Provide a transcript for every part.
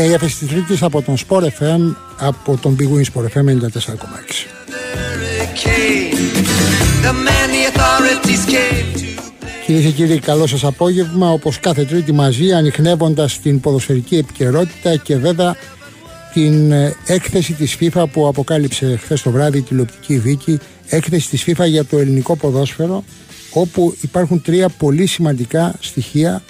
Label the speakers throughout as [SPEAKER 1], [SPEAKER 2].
[SPEAKER 1] Είναι η έφεση της Τρίτης από τον Sport FM, από τον Big Win Sport FM 94,6. Κυρίες και κύριοι, καλό σας απόγευμα. Όπως κάθε Τρίτη μαζί, ανοιχνεύοντας την ποδοσφαιρική επικαιρότητα και βέβαια την ε, έκθεση της FIFA που αποκάλυψε χθες το βράδυ η τηλεοπτική δίκη, έκθεση της FIFA για το ελληνικό ποδόσφαιρο, όπου υπάρχουν τρία πολύ σημαντικά στοιχεία,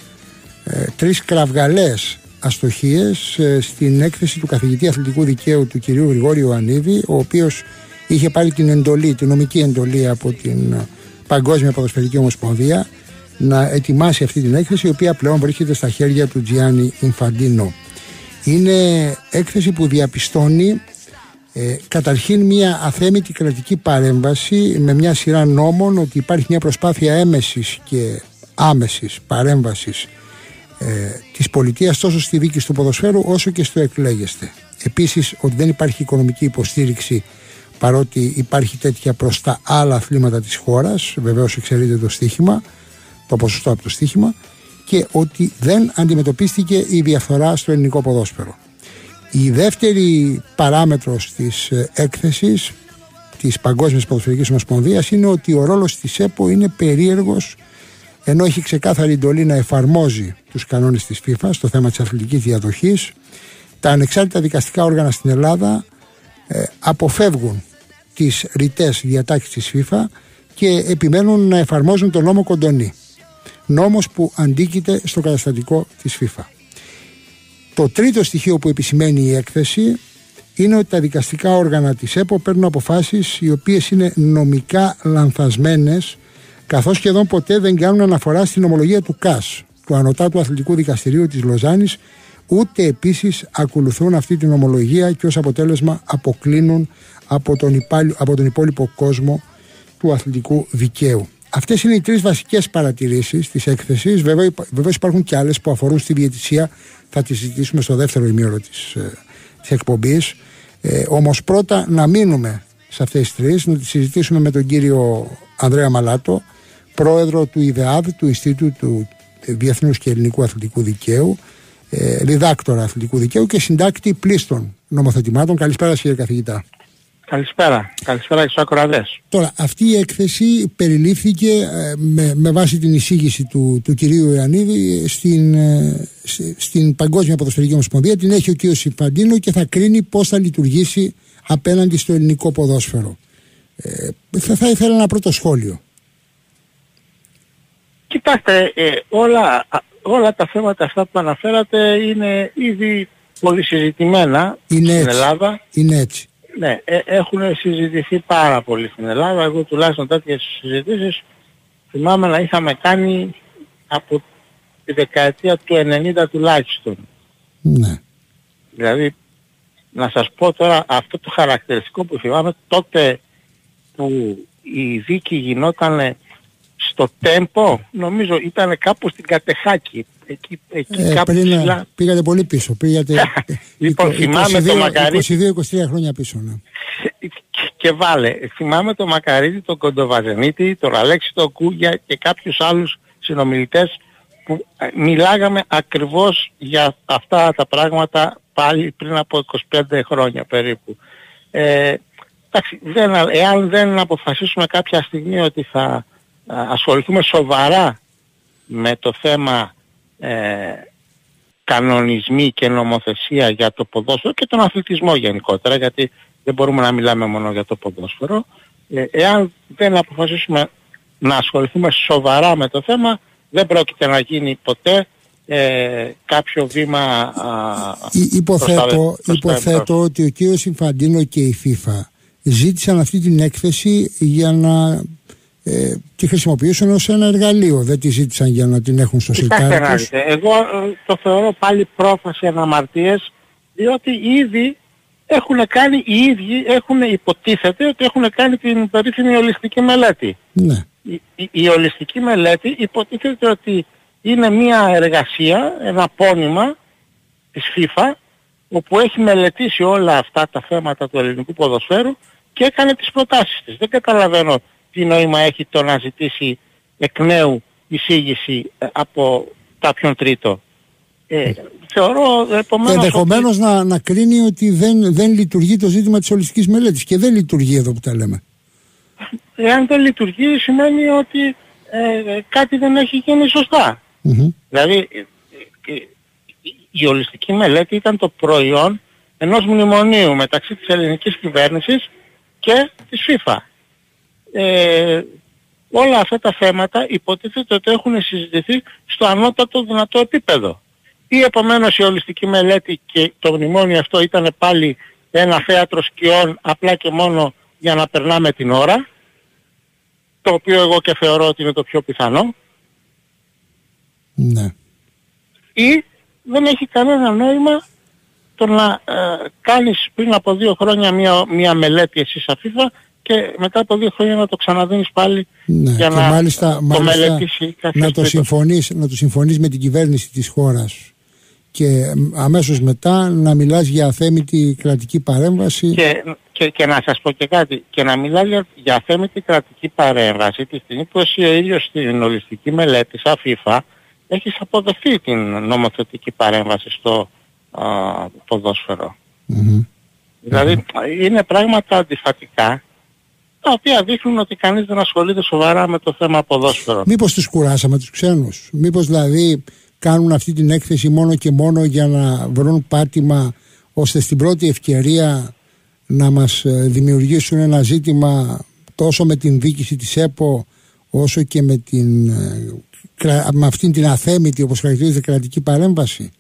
[SPEAKER 1] ε, τρεις κραυγαλές αστοχίες ε, στην έκθεση του καθηγητή αθλητικού δικαίου του κυρίου Γρηγόριου Ανίδη, ο οποίος είχε πάρει την εντολή, την νομική εντολή από την Παγκόσμια Ποδοσφαιρική Ομοσπονδία να ετοιμάσει αυτή την έκθεση, η οποία πλέον βρίσκεται στα χέρια του Τζιάννη Ινφαντίνο. Είναι έκθεση που διαπιστώνει ε, καταρχήν μια αθέμητη κρατική παρέμβαση με μια σειρά νόμων ότι υπάρχει μια προσπάθεια έμεσης και άμεσης παρέμβασης ε, της πολιτείας τόσο στη δίκη του ποδοσφαίρου όσο και στο εκλέγεστε. Επίσης ότι δεν υπάρχει οικονομική υποστήριξη παρότι υπάρχει τέτοια προς τα άλλα αθλήματα της χώρας, βεβαίως εξαιρείται το στοίχημα, το ποσοστό από το στοίχημα και ότι δεν αντιμετωπίστηκε η διαφθορά στο ελληνικό ποδόσφαιρο. Η δεύτερη παράμετρος της ε, έκθεσης της Παγκόσμιας Ποδοσφαιρικής Ομοσπονδίας είναι ότι ο ρόλος της ΕΠΟ είναι περίεργος ενώ έχει ξεκάθαρη εντολή να εφαρμόζει τους κανόνες της FIFA στο θέμα της αθλητικής διαδοχής τα ανεξάρτητα δικαστικά όργανα στην Ελλάδα ε, αποφεύγουν τις ρητές διατάξεις της FIFA και επιμένουν να εφαρμόζουν τον νόμο Κοντονή νόμος που αντίκειται στο καταστατικό της FIFA. Το τρίτο στοιχείο που επισημαίνει η έκθεση είναι ότι τα δικαστικά όργανα της ΕΠΟ παίρνουν αποφάσεις οι οποίες είναι νομικά λανθασμένες καθώς σχεδόν ποτέ δεν κάνουν αναφορά στην ομολογία του ΚΑΣ, του Ανωτάτου Αθλητικού Δικαστηρίου της Λοζάνης, ούτε επίσης ακολουθούν αυτή την ομολογία και ως αποτέλεσμα αποκλίνουν από τον, από τον υπόλοιπο κόσμο του αθλητικού δικαίου. Αυτές είναι οι τρεις βασικές παρατηρήσεις της έκθεσης. Βέβαια, υπάρχουν και άλλες που αφορούν στη διαιτησία. Θα τις συζητήσουμε στο δεύτερο ημίωρο της της ε, εκπομπής. Ε, Όμως, πρώτα να μείνουμε σε αυτές τις τρεις, να τις συζητήσουμε με τον κύριο Ανδρέα Μαλάτο, πρόεδρο του ΙΔΕΑΔ, του Ινστιτούτου Διεθνούς και Ελληνικού Αθλητικού Δικαίου, ε, διδάκτορα αθλητικού δικαίου και συντάκτη πλήστων νομοθετημάτων. Καλησπέρα, κύριε καθηγητά.
[SPEAKER 2] Καλησπέρα. Καλησπέρα στους ακροατές.
[SPEAKER 1] Τώρα, αυτή η έκθεση περιλήφθηκε ε, με, με βάση την εισήγηση του, του κυρίου Ιωαννίδη στην, ε, στην Παγκόσμια Ποδοσφαιρική Ομοσπονδία. Την έχει ο κ. Συμφαντίνο και θα κρίνει πώς θα λειτουργήσει απέναντι στο ελληνικό ποδόσφαιρο. Ε, θα, θα ήθελα ένα πρώτο σχόλιο.
[SPEAKER 2] Κοιτάξτε, ε, όλα, όλα τα θέματα αυτά που αναφέρατε είναι ήδη πολύ συζητημένα
[SPEAKER 1] είναι
[SPEAKER 2] στην Ελλάδα.
[SPEAKER 1] Είναι έτσι
[SPEAKER 2] ναι, ε, έχουν συζητηθεί πάρα πολύ στην Ελλάδα. Εγώ τουλάχιστον τέτοιες συζητήσεις θυμάμαι να είχαμε κάνει από τη δεκαετία του 90 τουλάχιστον.
[SPEAKER 1] Ναι.
[SPEAKER 2] Δηλαδή, να σας πω τώρα αυτό το χαρακτηριστικό που θυμάμαι τότε που η δίκη γινόταν στο τέμπο, νομίζω ήταν κάπου στην Κατεχάκη. Εκεί, εκεί
[SPEAKER 1] ε, κάπου πριν, ψηλά. Πήγατε πολύ πίσω. Πήγατε
[SPEAKER 2] λοιπόν, 22, το
[SPEAKER 1] Μακαρίδη. 22-23 χρόνια πίσω. Ναι.
[SPEAKER 2] Και βάλε, θυμάμαι το Μακαρίδη, τον Κοντοβαζενίτη, τον Αλέξη τον Κούγια και κάποιους άλλους συνομιλητές που ε, μιλάγαμε ακριβώς για αυτά τα πράγματα πάλι πριν από 25 χρόνια περίπου. Ε, εντάξει, δεν, εάν δεν αποφασίσουμε κάποια στιγμή ότι θα ασχοληθούμε σοβαρά με το θέμα ε, κανονισμοί και νομοθεσία για το ποδόσφαιρο και τον αθλητισμό γενικότερα γιατί δεν μπορούμε να μιλάμε μόνο για το ποδόσφαιρο. Ε, εάν δεν αποφασίσουμε να ασχοληθούμε σοβαρά με το θέμα δεν πρόκειται να γίνει ποτέ ε, κάποιο βήμα α,
[SPEAKER 1] υποθέτω, υποθέτω ότι ο κύριος Συμφαντίνο και η FIFA ζήτησαν αυτή την έκθεση για να ε, τη χρησιμοποιούσαν ως ένα εργαλείο. Δεν τη ζήτησαν για να την έχουν στο σιρτάρι τους.
[SPEAKER 2] Εγώ ε, το θεωρώ πάλι πρόφαση αναμαρτίες διότι ήδη έχουν κάνει οι ίδιοι, έχουν υποτίθεται ότι έχουν κάνει την περίφημη ολιστική μελέτη.
[SPEAKER 1] Ναι.
[SPEAKER 2] Η, η, η ολιστική μελέτη υποτίθεται ότι είναι μια εργασία, ένα πόνημα της FIFA όπου έχει μελετήσει όλα αυτά τα θέματα του ελληνικού ποδοσφαίρου και έκανε τις προτάσεις της. Δεν καταλαβαίνω τι νόημα έχει το να ζητήσει εκ νέου εισήγηση ε, από κάποιον τρίτο; Ε, θεωρώ επομένως...
[SPEAKER 1] Ενδεχομένως ότι... να, να κρίνει ότι δεν, δεν λειτουργεί το ζήτημα της ολιστικής μελέτης και δεν λειτουργεί εδώ που τα λέμε.
[SPEAKER 2] Εάν δεν λειτουργεί σημαίνει ότι ε, κάτι δεν έχει γίνει Δηλαδή η ολιστική μελέτη ήταν το προϊόν ενός μνημονίου μεταξύ της ελληνικής κυβέρνησης και της FIFA. Ε, όλα αυτά τα θέματα υποτίθεται ότι έχουν συζητηθεί στο ανώτατο δυνατό επίπεδο. Ή επομένως η ολιστική μελέτη και το μνημόνιο αυτό ήταν πάλι ένα θέατρο σκιών απλά και μόνο για να περνάμε την ώρα, το οποίο εγώ και θεωρώ ότι είναι το πιο πιθανό.
[SPEAKER 1] Ναι.
[SPEAKER 2] Ή δεν έχει κανένα νόημα το να ε, κάνεις πριν από δύο χρόνια μια, μια μελέτη εσύ σαν και μετά από δύο χρόνια να το ξαναδίνεις πάλι
[SPEAKER 1] ναι, για
[SPEAKER 2] να
[SPEAKER 1] μάλιστα,
[SPEAKER 2] το
[SPEAKER 1] μάλιστα
[SPEAKER 2] μελετήσει
[SPEAKER 1] να το, συμφωνείς, να το συμφωνείς με την κυβέρνηση της χώρας και αμέσως μετά να μιλάς για αθέμητη κρατική παρέμβαση.
[SPEAKER 2] Και, και, και να σας πω και κάτι, και να μιλάς για, για αθέμητη κρατική παρέμβαση τη στιγμή που εσύ ο ίδιος στην ολιστική μελέτη σαν FIFA έχεις αποδεχθεί την νομοθετική παρέμβαση στο α, ποδόσφαιρο. δηλαδη είναι πράγματα αντιφατικά τα οποία δείχνουν ότι κανείς δεν ασχολείται σοβαρά με το θέμα ποδόσφαιρο.
[SPEAKER 1] Μήπως τους κουράσαμε τους ξένους; Μήπως δηλαδή κάνουν αυτή την έκθεση μόνο και μόνο για να βρουν πάτημα ώστε στην πρώτη ευκαιρία να μας ε, δημιουργήσουν ένα ζήτημα τόσο με την δίκηση της ΕΠΟ όσο και με, την, ε, με αυτήν την αθέμητη όπως χαρακτηρίζεται κρατική παρέμβαση;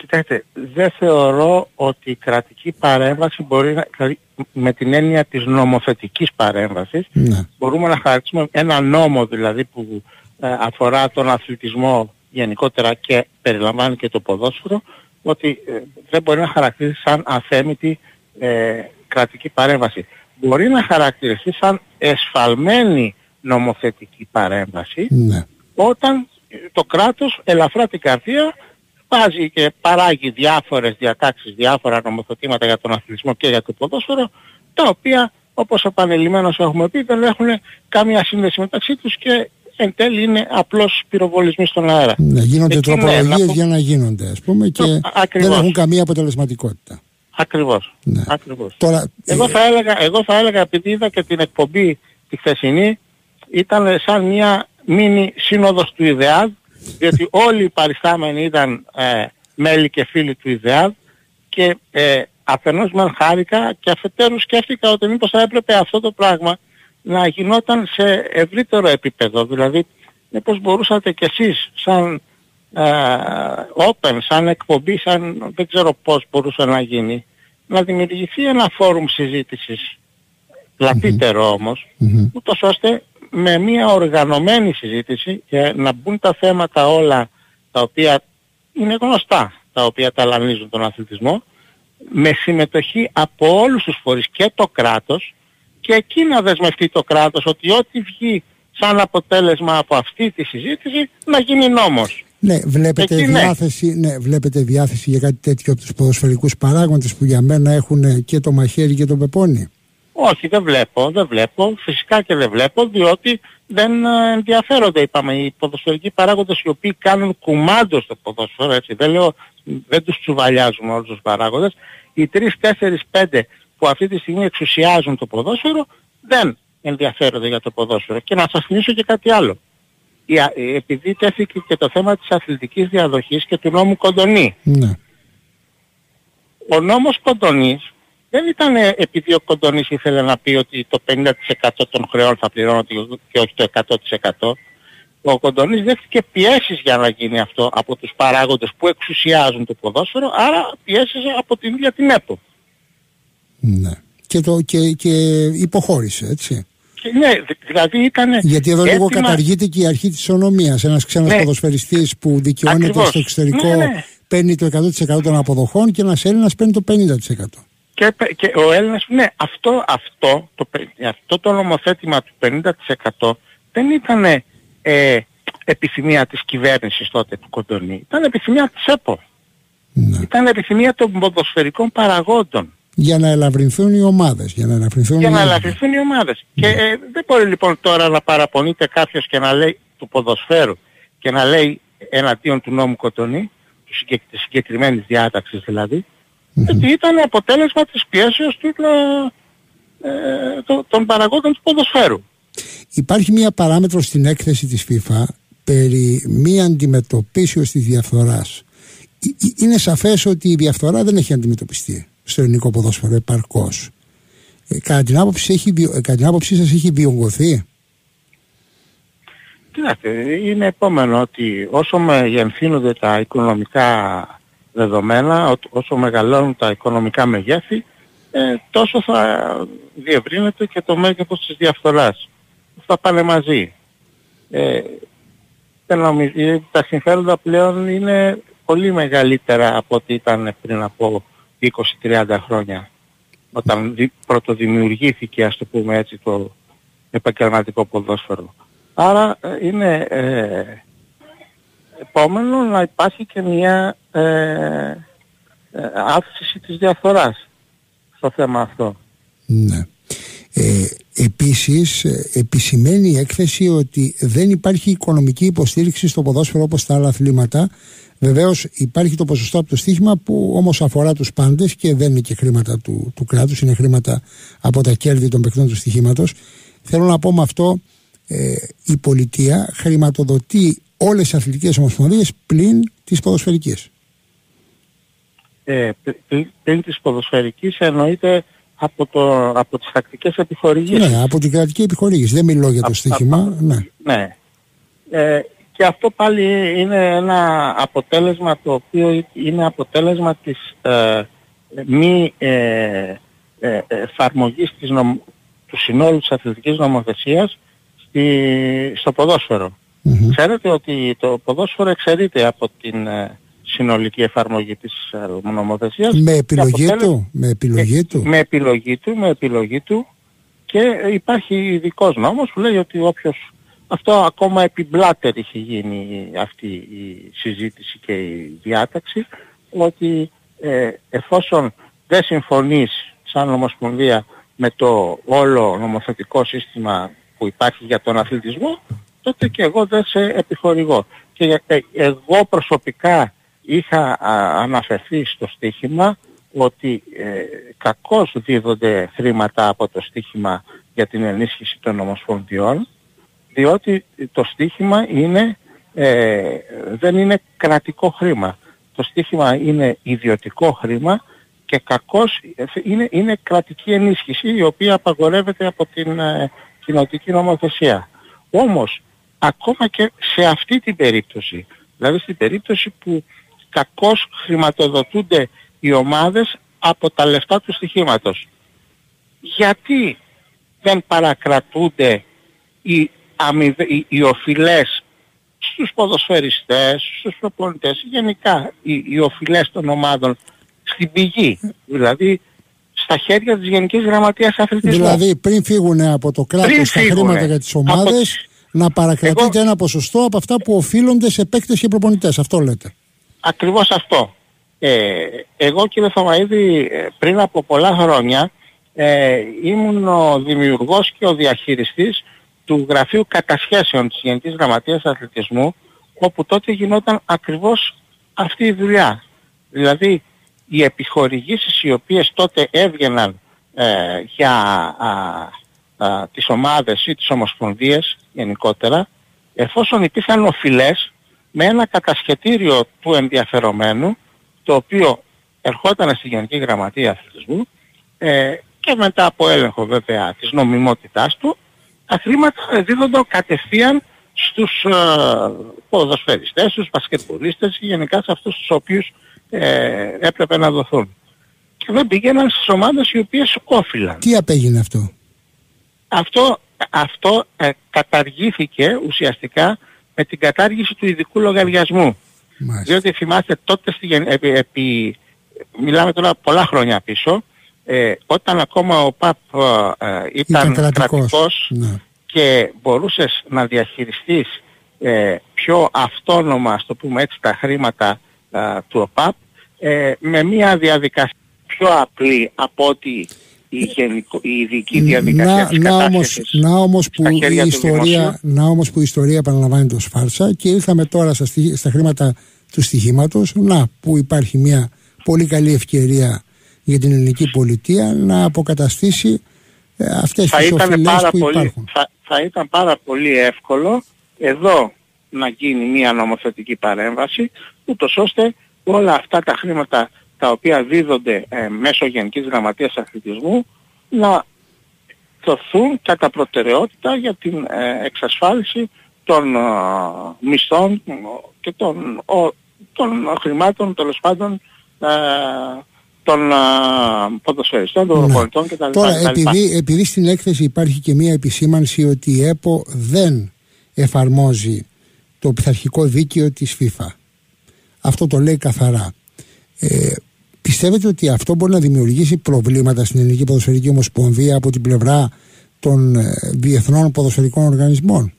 [SPEAKER 2] Κοιτάξτε, δεν θεωρώ ότι η κρατική παρέμβαση μπορεί να, δηλαδή με την έννοια της νομοθετικής παρέμβασης,
[SPEAKER 1] ναι.
[SPEAKER 2] μπορούμε να χαρακτηρίσουμε ένα νόμο δηλαδή που ε, αφορά τον αθλητισμό γενικότερα και περιλαμβάνει και το ποδόσφαιρο, ότι ε, δεν μπορεί να χαρακτηρίσει σαν αθέμητη ε, κρατική παρέμβαση. Μπορεί να χαρακτηριστεί σαν εσφαλμένη νομοθετική παρέμβαση,
[SPEAKER 1] ναι.
[SPEAKER 2] όταν το κράτος ελαφρά την καρδία βάζει και παράγει διάφορες διατάξεις, διάφορα νομοθετήματα για τον αθλητισμό και για το ποδόσφαιρο, τα οποία όπως επανελειμμένως έχουμε πει δεν έχουν καμία σύνδεση μεταξύ τους και εν τέλει είναι απλώς πυροβολισμοί στον αέρα.
[SPEAKER 1] Ναι, γίνονται Εκεί, τροπολογίες ναι, για να γίνονται ας πούμε και δεν έχουν καμία αποτελεσματικότητα.
[SPEAKER 2] Ακριβώς.
[SPEAKER 1] Ναι.
[SPEAKER 2] Ακριβώς.
[SPEAKER 1] Τώρα,
[SPEAKER 2] εγώ, θα έλεγα, εγώ θα έλεγα επειδή είδα και την εκπομπή τη χθεσινή ήταν σαν μια μίνι σύνοδος του ιδεάδ διότι όλοι οι παριστάμενοι ήταν ε, μέλη και φίλοι του ιδεάδ και ε, αφενός μεν χάρηκα και αφετέρου σκέφτηκα ότι μήπως θα έπρεπε αυτό το πράγμα να γινόταν σε ευρύτερο επίπεδο. Δηλαδή μήπως μπορούσατε κι εσείς σαν ε, open, σαν εκπομπή, σαν δεν ξέρω πώς μπορούσε να γίνει, να δημιουργηθεί ένα φόρουμ συζήτησης, λατύτερο όμως, ούτως ώστε με μια οργανωμένη συζήτηση για να μπουν τα θέματα όλα τα οποία είναι γνωστά, τα οποία ταλανίζουν τον αθλητισμό, με συμμετοχή από όλους τους φορείς και το κράτος και εκεί να δεσμευτεί το κράτος ότι ό,τι βγει σαν αποτέλεσμα από αυτή τη συζήτηση να γίνει νόμος.
[SPEAKER 1] Ναι, βλέπετε, εκεί, ναι. διάθεση, ναι. βλέπετε διάθεση για κάτι τέτοιο από τους ποδοσφαιρικούς παράγοντες που για μένα έχουν και το μαχαίρι και το πεπόνι.
[SPEAKER 2] Όχι, δεν βλέπω, δεν βλέπω. Φυσικά και δεν βλέπω, διότι δεν ε, ενδιαφέρονται, είπαμε, οι ποδοσφαιρικοί παράγοντες οι οποίοι κάνουν κουμάντο στο ποδόσφαιρο, έτσι. Δεν λέω, δεν τους τσουβαλιάζουμε όλους τους παράγοντες. Οι 3, 4, 5 που αυτή τη στιγμή εξουσιάζουν το ποδόσφαιρο δεν ενδιαφέρονται για το ποδόσφαιρο. Και να σας θυμίσω και κάτι άλλο. Επειδή τέθηκε και το θέμα της αθλητικής διαδοχής και του νόμου Κοντονή.
[SPEAKER 1] Ναι.
[SPEAKER 2] Ο νόμος Κοντονής δεν ήταν επειδή ο Κοντονής ήθελε να πει ότι το 50% των χρεών θα πληρώνονται και όχι το 100%. Ο Κοντονής δέχτηκε πιέσεις για να γίνει αυτό από τους παράγοντες που εξουσιάζουν το ποδόσφαιρο, άρα πιέσεις από την ίδια την ΕΠΟ.
[SPEAKER 1] Ναι. Και, το, και, και υποχώρησε, έτσι.
[SPEAKER 2] Και ναι, δηλαδή ήταν.
[SPEAKER 1] Γιατί εδώ λίγο καταργείται και η αρχή της ονομίας. Ένας ξένος ναι. ποδοσφαιριστής που δικαιώνεται Ακριβώς. στο εξωτερικό ναι, ναι. παίρνει το 100% των αποδοχών και ένας Έλληνας παίρνει το 50%.
[SPEAKER 2] Και, και ο Έλληνας, ναι, αυτό, αυτό, το, αυτό το νομοθέτημα του 50% δεν ήταν ε, επιθυμία της κυβέρνησης τότε του Κοντονή. Ήταν επιθυμία της ΕΠΟ.
[SPEAKER 1] Ναι.
[SPEAKER 2] Ήταν επιθυμία των ποδοσφαιρικών παραγόντων.
[SPEAKER 1] για να ελαφρυνθούν οι ομάδες. Για να ελαφρυνθούν,
[SPEAKER 2] για
[SPEAKER 1] οι,
[SPEAKER 2] να ελαφρυνθούν οι ομάδες. Και
[SPEAKER 1] Ναι.
[SPEAKER 2] ε, δεν μπορεί λοιπόν τώρα να παραπονείται κάποιος και να λέει του ποδοσφαίρου και να λέει εναντίον του νόμου Κοτονή, του συγκεκ, της συγκεκριμένης διάταξης δηλαδή, ότι ήταν αποτέλεσμα της πιέσεως του, ε, το- των παραγόντων του ποδοσφαίρου.
[SPEAKER 1] Υπάρχει μία παράμετρο στην έκθεση της FIFA περί μη αντιμετωπίσεως της διαφθοράς. Ε, ε, Είναι σαφές ότι η διαφθορά δεν έχει αντιμετωπιστεί στο ελληνικό ποδόσφαιρο επαρκώς. Ε, κατά, την άποψη, έχει, βιο- ε, κατά την άποψή σας έχει βιογωθεί.
[SPEAKER 2] Κοιτάξτε, είναι επόμενο ότι όσο μεγενθύνονται τα οικονομικά δεδομένα, ό- όσο μεγαλώνουν τα οικονομικά μεγέθη, ε, τόσο θα διευρύνεται και το μέγεθος της διαφθοράς. Αυτά πάνε μαζί. Ε, δεν νομίζω, ε, τα συμφέροντα πλέον είναι πολύ μεγαλύτερα από ό,τι ήταν πριν από 20-30 χρόνια. Όταν δι- πρωτοδημιουργήθηκε, ας το πούμε έτσι, το επαγγελματικό ποδόσφαιρο. Άρα ε, είναι ε, επόμενο να υπάρχει και μια ε, ε, αύξηση της διαφθοράς στο θέμα αυτό.
[SPEAKER 1] Ναι. Ε, επίσης ε, επισημαίνει η έκθεση ότι δεν υπάρχει οικονομική υποστήριξη στο ποδόσφαιρο όπως στα άλλα αθλήματα. Βεβαίως υπάρχει το ποσοστό από το στοίχημα που όμως αφορά τους πάντες και δεν είναι και χρήματα του, του κράτους, είναι χρήματα από τα κέρδη των παικτών του στοιχήματος. Θέλω να πω με αυτό ε, η πολιτεία χρηματοδοτεί όλες τις αθλητικές ομοσπονδίες πλην της ποδοσφαιρικής.
[SPEAKER 2] Ε, πλ- πλ- πλην της ποδοσφαιρικής εννοείται από, το, από τις τακτικές επιχορηγήσεις.
[SPEAKER 1] Ναι, από την κρατική επιχορήγηση. Δεν μιλώ για το
[SPEAKER 2] Α-
[SPEAKER 1] στοίχημα.
[SPEAKER 2] α-
[SPEAKER 1] Ναι.
[SPEAKER 2] Ναι. Ε, και αυτό πάλι είναι ένα αποτέλεσμα το οποίο είναι αποτέλεσμα της ε, μη ε, ε, εφαρμογής της νομ, του συνόλου της αθλητικής νομοθεσίας στη, στο ποδόσφαιρο.
[SPEAKER 1] Μμμ.
[SPEAKER 2] Ξέρετε ότι το ποδόσφαιρο εξαιρείται από την ε, συνολική εφαρμογή της ε, νομοθεσίας.
[SPEAKER 1] Με
[SPEAKER 2] και
[SPEAKER 1] επιλογή
[SPEAKER 2] αποτέλεσμα-
[SPEAKER 1] του, με επιλογή του.
[SPEAKER 2] με επιλογή του, με επιλογή του και υπάρχει ειδικός νόμος που λέει ότι όποιος αυτό ακόμα επιμπλάτερ είχε γίνει αυτή η συζήτηση και η διάταξη ότι ε, εφόσον δεν συμφωνείς σαν Ομοσπονδία με το όλο νομοθετικό σύστημα που υπάρχει για τον αθλητισμό τότε και εγώ δεν σε επιχορηγώ. Και ε, εγώ προσωπικά είχα α, αναφερθεί στο στοίχημα ότι ε, κακώς δίδονται χρήματα από το στοίχημα για την ενίσχυση των ομοσπονδιών διότι το στοίχημα είναι, ε, δεν είναι κρατικό χρήμα. Το στοίχημα είναι ιδιωτικό χρήμα και κακώς είναι, είναι κρατική ενίσχυση η οποία απαγορεύεται από την ε, κοινοτική νομοθεσία. Όμως ακόμα και σε αυτή την περίπτωση, δηλαδή στην περίπτωση που κακώς χρηματοδοτούνται οι ομάδες από τα λεφτά του στοιχήματος. Γιατί δεν παρακρατούνται οι, αμοιβε, οι, οι οφειλές στους ποδοσφαιριστές, στους προπονητές, γενικά οι, οι οφειλές των ομάδων στην πηγή, δηλαδή στα χέρια της Γενικής Γραμματείας Αθλητισμού.
[SPEAKER 1] Δηλαδή πριν φύγουν από το
[SPEAKER 2] Πριν
[SPEAKER 1] κράτος τα
[SPEAKER 2] φύγουνε
[SPEAKER 1] χρήματα για τις
[SPEAKER 2] από
[SPEAKER 1] ομάδες
[SPEAKER 2] τις-
[SPEAKER 1] να παρακρατείτε
[SPEAKER 2] Εγώ-
[SPEAKER 1] ένα ποσοστό από αυτά που οφείλονται σε παίκτες και προπονητές. Αυτό λέτε.
[SPEAKER 2] Ακριβώς αυτό. Ε, εγώ κύριε Θωμαίδη ε, πριν από πολλά χρόνια ε, ήμουν ο δημιουργός και ο διαχειριστής του Γραφείου Κατασχέσεων της Γενικής Γραμματείας Αθλητισμού όπου τότε γινόταν ακριβώς αυτή η δουλειά. Δηλαδή οι επιχορηγήσεις οι οποίες τότε έβγαιναν ε, για α, α, τις ομάδες ή τις ομοσπονδίες γενικότερα εφόσον υπήρχαν οφειλές με ένα κατασχετήριο του ενδιαφερομένου το οποίο ερχόταν στη Γενική Γραμματεία Αθλητισμού ε, και μετά από έλεγχο βέβαια της νομιμότητάς του τα χρήματα δίδονταν κατευθείαν στους ε, ποδοσφαιριστές, στους μπασκετμπολίστες και γενικά σε αυτούς τους οποίους ε, έπρεπε να δοθούν. Και δεν πήγαιναν στις ομάδες οι οποίες όφυλαν.
[SPEAKER 1] Τι απέγινε αυτό;
[SPEAKER 2] Αυτό, αυτό ε, καταργήθηκε ουσιαστικά με την κατάργηση του ειδικού λογαριασμού.
[SPEAKER 1] Μάλιστα.
[SPEAKER 2] Διότι θυμάστε τότε στη, γεν- επί, επί- μιλάμε τώρα πολλά χρόνια πίσω, ε, όταν ακόμα ο ΠΑΠ ε, ε, ήταν,
[SPEAKER 1] Ήταν κρατικός.
[SPEAKER 2] κρατικός
[SPEAKER 1] Ναι.
[SPEAKER 2] και μπορούσες να διαχειριστείς ε, πιο αυτόνομα, ας το πούμε έτσι, τα χρήματα ε, του ΟΠΑΠ ε, με μια διαδικασία πιο απλή από ότι η, γενικό, η ειδική διαδικασία
[SPEAKER 1] να,
[SPEAKER 2] της
[SPEAKER 1] να όμως, να όμως που η ιστορία, να όμως που η ιστορία επαναλαμβάνει το σφάρσα και ήρθαμε τώρα στα, στα χρήματα του στοιχήματος να που υπάρχει μια πολύ καλή ευκαιρία για την ελληνική πολιτεία να αποκαταστήσει ε, αυτές
[SPEAKER 2] θα
[SPEAKER 1] τις οφειλές που
[SPEAKER 2] πολύ,
[SPEAKER 1] υπάρχουν.
[SPEAKER 2] Θα, θα ήταν πάρα πολύ εύκολο εδώ να γίνει μια νομοθετική παρέμβαση ούτως ώστε όλα αυτά τα χρήματα τα οποία δίδονται ε, μέσω Γενικής Γραμματείας Αθλητισμού να δοθούν κατά προτεραιότητα για την ε, εξασφάλιση των ε, μισθών και των, ο, των χρημάτων τέλος πάντων ε, των ποδοσφαιριστών, των ναι. πολιτών κτλ.
[SPEAKER 1] Τώρα, επειδή, επειδή στην έκθεση υπάρχει και μία επισήμανση ότι η ΕΠΟ δεν εφαρμόζει το πειθαρχικό δίκαιο της FIFA. Αυτό το λέει καθαρά. Ε, πιστεύετε ότι αυτό μπορεί να δημιουργήσει προβλήματα στην Ελληνική Ποδοσφαιρική Ομοσπονδία από την πλευρά των ε, διεθνών ποδοσφαιρικών οργανισμών;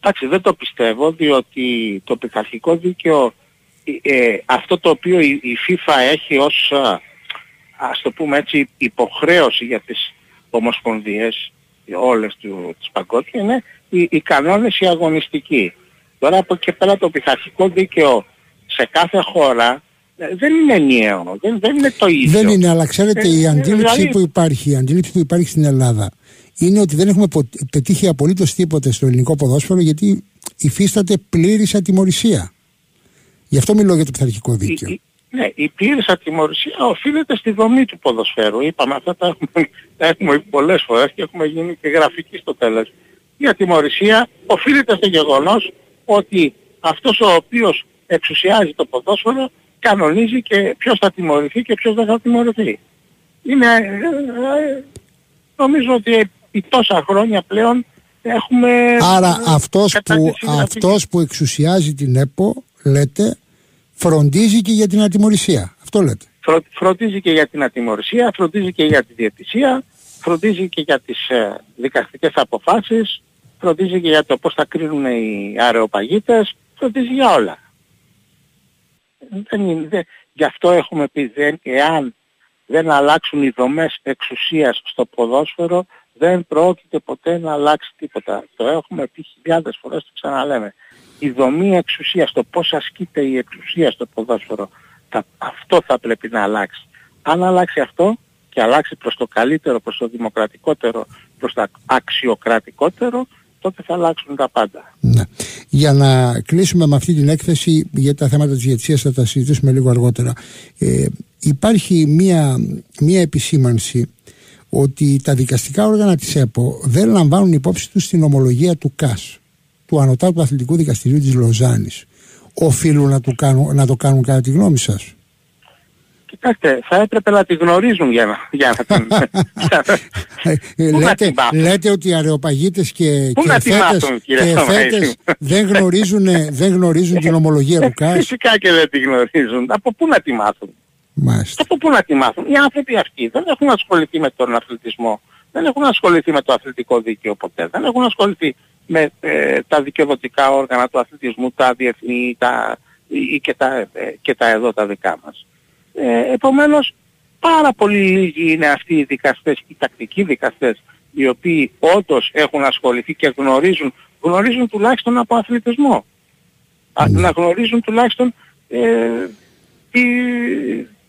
[SPEAKER 2] Εντάξει, δεν το πιστεύω, διότι το πειθαρχικό δίκαιο, ε, ε, αυτό το οποίο η, η FIFA έχει ως, ας το πούμε έτσι, υποχρέωση για τις ομοσπονδίες, όλες του, τις παγκόσμιες, είναι οι, οι κανόνες οι αγωνιστικοί. Τώρα από εκεί πέρα το πειθαρχικό δίκαιο σε κάθε χώρα ε, δεν είναι ενιαίο, δεν, δεν είναι το ίδιο.
[SPEAKER 1] Δεν είναι, αλλά ξέρετε η ε, αντίληψη δηλαδή... που υπάρχει, η αντίληψη που υπάρχει στην Ελλάδα είναι ότι δεν έχουμε πετύχει απολύτως τίποτε στο ελληνικό ποδόσφαιρο γιατί υφίσταται πλήρης ατιμορρησία. Γι' αυτό μιλώ για το πειθαρχικό δίκαιο.
[SPEAKER 2] Η, ναι, η πλήρης ατιμορρησία οφείλεται στη δομή του ποδοσφαίρου. Είπαμε αυτά τα έχουμε, τα έχουμε πολλές φορές και έχουμε γίνει και γραφικοί στο τέλος. Η ατιμορρησία οφείλεται στο γεγονός ότι αυτός ο οποίος εξουσιάζει το ποδόσφαιρο κανονίζει και ποιος θα τιμωρηθεί και ποιος δεν θα τιμωρηθεί. Είναι, ε, ε, νομίζω ότι επί τόσα χρόνια πλέον έχουμε...
[SPEAKER 1] Άρα αυτός που, αυτός που εξουσιάζει την ΕΠΟ, λέτε, φροντίζει και για την ατιμορρησία. Αυτό λέτε.
[SPEAKER 2] φροντίζει και για την ατιμορρησία, φροντίζει και για τη διαιτησία, φροντίζει και για τις ε, δικαστικές αποφάσεις, φροντίζει και για το πώς θα κρίνουν οι αρεοπαγίτες, φροντίζει για όλα. Δεν είναι, γι' αυτό έχουμε πει δεν, εάν δεν αλλάξουν οι δομές εξουσίας στο ποδόσφαιρο δεν πρόκειται ποτέ να αλλάξει τίποτα. Το έχουμε πει χιλιάδες φορές, το ξαναλέμε. Η δομή εξουσίας, το πώς ασκείται η εξουσία στο ποδόσφαιρο, αυτό θα πρέπει να αλλάξει. Αν αλλάξει αυτό και αλλάξει προς το καλύτερο, προς το δημοκρατικότερο, προς το αξιοκρατικότερο, τότε θα αλλάξουν τα πάντα.
[SPEAKER 1] Ναι. Για να κλείσουμε με αυτή την έκθεση, για τα θέματα της διαιτησίας θα τα συζητήσουμε λίγο αργότερα. Ε, υπάρχει μία, μία επισήμανση ότι τα δικαστικά όργανα της ΕΠΟ δεν λαμβάνουν υπόψη τους στην ομολογία του ΚΑΣ, του Ανωτάτου Αθλητικού Δικαστηρίου της Λοζάνης. Οφείλουν να το κάνουν, να το κάνουν κατά τη γνώμη σας;
[SPEAKER 2] Κοιτάξτε, θα έπρεπε να τη γνωρίζουν για να, για να την...
[SPEAKER 1] Ε, λέτε, λέτε ότι οι αρεοπαγίτες και, και εφέτες, και δεν γνωρίζουν, δεν γνωρίζουν την ομολογία του ΚΑΣ.
[SPEAKER 2] Φυσικά και δεν τη γνωρίζουν. Από πού να τη μάθουν;
[SPEAKER 1] Μάλιστα.
[SPEAKER 2] Από πού να τη μάθουν; Οι άνθρωποι αυτοί δεν έχουν ασχοληθεί με τον αθλητισμό. Δεν έχουν ασχοληθεί με το αθλητικό δίκαιο ποτέ. Δεν έχουν ασχοληθεί με ε, τα δικαιοδοτικά όργανα του αθλητισμού, τα διεθνή τα, ή και τα, ε, και τα εδώ τα δικά μας. Ε, επομένως πάρα πολύ λίγοι είναι αυτοί οι δικαστές, οι τακτικοί δικαστές, οι οποίοι όντως έχουν ασχοληθεί και γνωρίζουν, γνωρίζουν τουλάχιστον από αθλητισμό. Ναι. Να γνωρίζουν τουλάχιστον ε, τι,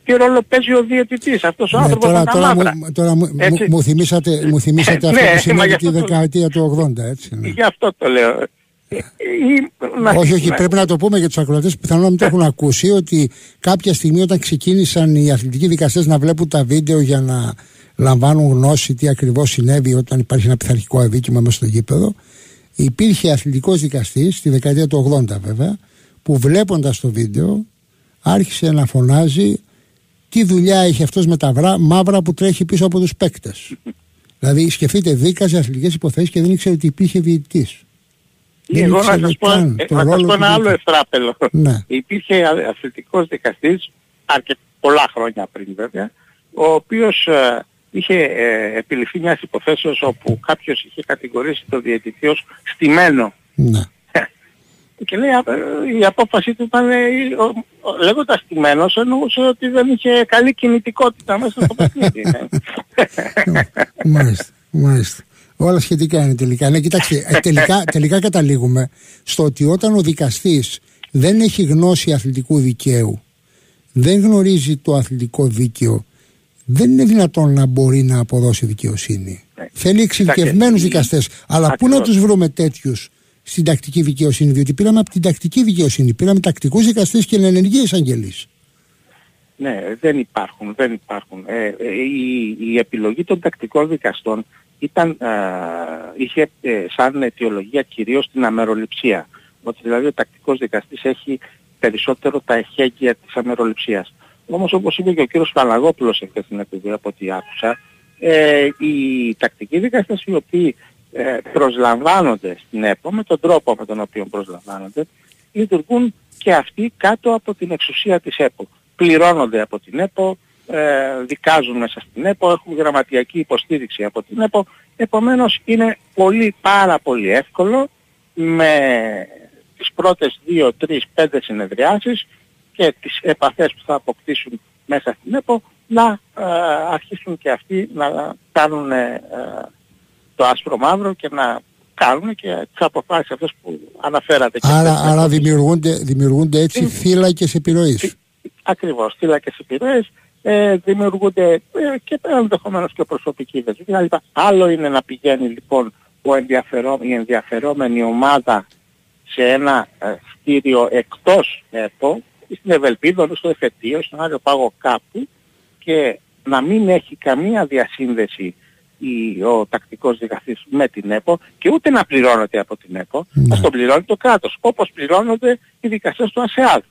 [SPEAKER 2] τι ρόλο παίζει ο διαιτητής, αυτός ο ναι, άνθρωπος
[SPEAKER 1] τώρα, τώρα, μου, τώρα μου, μου, θυμήσατε, μου θυμήσατε αυτό ναι, που σημαίνει τη δεκαετία του 80, έτσι. Ναι.
[SPEAKER 2] Γι' αυτό το λέω
[SPEAKER 1] όχι, όχι, πρέπει να το πούμε για τους ακροατές που πιθανόν να μην το έχουν ακούσει ότι κάποια στιγμή όταν ξεκίνησαν οι αθλητικοί δικαστές να βλέπουν τα βίντεο για να λαμβάνουν γνώση τι ακριβώς συνέβη όταν υπάρχει ένα πειθαρχικό αδίκημα μέσα στο γήπεδο, υπήρχε αθλητικός δικαστής, στη δεκαετία του 80 βέβαια, που βλέποντας το βίντεο άρχισε να φωνάζει τι δουλειά έχει αυτός με τα βρά, μαύρα που τρέχει πίσω από τους παίκτες. δηλαδή, σκεφτείτε, δίκαζε αθλητικές υποθέσεις και δεν ήξερε ότι υπήρχε διαιτητής.
[SPEAKER 2] Εγώ να σας, πω, ε, να σας πω ένα άλλο ευτράπελο. Ναι. Υπήρχε αθλητικός δικαστής, αρκετά πολλά χρόνια πριν βέβαια, ο οποίος ε, είχε ε, επιληφθεί μιας υποθέσεως όπου κάποιος είχε κατηγορήσει το διαιτητή ως στημένο.
[SPEAKER 1] Ναι.
[SPEAKER 2] Και λέει η απόφαση του ήταν, λέγοντας τιμένος, εννοούσε ότι δεν είχε καλή κινητικότητα μέσα στο παιχνίδι.
[SPEAKER 1] μάλιστα, μάλιστα. Όλα σχετικά είναι τελικά. Ναι, κοιτάξτε, ε, τελικά, τελικά καταλήγουμε στο ότι όταν ο δικαστής δεν έχει γνώση αθλητικού δικαίου, δεν γνωρίζει το αθλητικό δίκαιο, δεν είναι δυνατόν να μπορεί να αποδώσει δικαιοσύνη. Ναι. Θέλει εξειδικευμένους δικαστές. Αλλά πού να τους βρούμε τέτοιους στην τακτική δικαιοσύνη, διότι πήραμε από την τακτική δικαιοσύνη, πήραμε τακτικούς δικαστές και ενεργείε εισαγγελείς.
[SPEAKER 2] Ναι, δεν υπάρχουν, δεν υπάρχουν. Ε, ε, η, η επιλογή των τακτικών δικαστών ήταν, ε, είχε ε, σαν αιτιολογία κυρίως την αμεροληψία. Ότι δηλαδή ο τακτικός δικαστής έχει περισσότερο τα εχέγγυα της αμεροληψίας. Όμως όπως είπε και ο κύριος Παλαγόπουλος εχθές στην εκπομπή από ό,τι άκουσα, ε, οι τακτικοί δικαστές οι οποίοι ε, προσλαμβάνονται στην ΕΠΟ με τον τρόπο με τον οποίο προσλαμβάνονται λειτουργούν και αυτοί κάτω από την εξουσία της ΕΠΟ. Πληρώνονται από την ΕΠΟ, ε, δικάζουν μέσα στην ΕΠΟ, έχουν γραμματιακή υποστήριξη από την ΕΠΟ. Επομένως είναι πολύ πάρα πολύ εύκολο με τις πρώτες 2, 3, 5 συνεδριάσεις και τις επαφές που θα αποκτήσουν μέσα στην ΕΠΟ να ε, αρχίσουν και αυτοί να κάνουν ε, το άσπρο μαύρο και να κάνουν και τις αποφάσεις αυτές που αναφέρατε.
[SPEAKER 1] Άρα, άρα δημιουργούνται, δημιουργούνται έτσι θύλακες επιρροής.
[SPEAKER 2] Ακριβώς, θύλακες επιρροές ε, δημιουργούνται ε, και ενδεχομένως και προσωπικοί δεσμοί κλπ. Άλλο είναι να πηγαίνει λοιπόν ο ενδιαφερό, η ενδιαφερόμενη ομάδα σε ένα ε, στήριο εκτός ΕΠΟ, στην Ευελπίδο, στο Εφετείο, στον Άριο Πάγο κάπου και να μην έχει καμία διασύνδεση η, ο τακτικός δικαστής με την ΕΠΟ και ούτε να πληρώνεται από την ΕΠΟ, ναι. ας τον πληρώνει το κράτος, όπως πληρώνονται οι δικαστές του ΑΣΕΑΔ.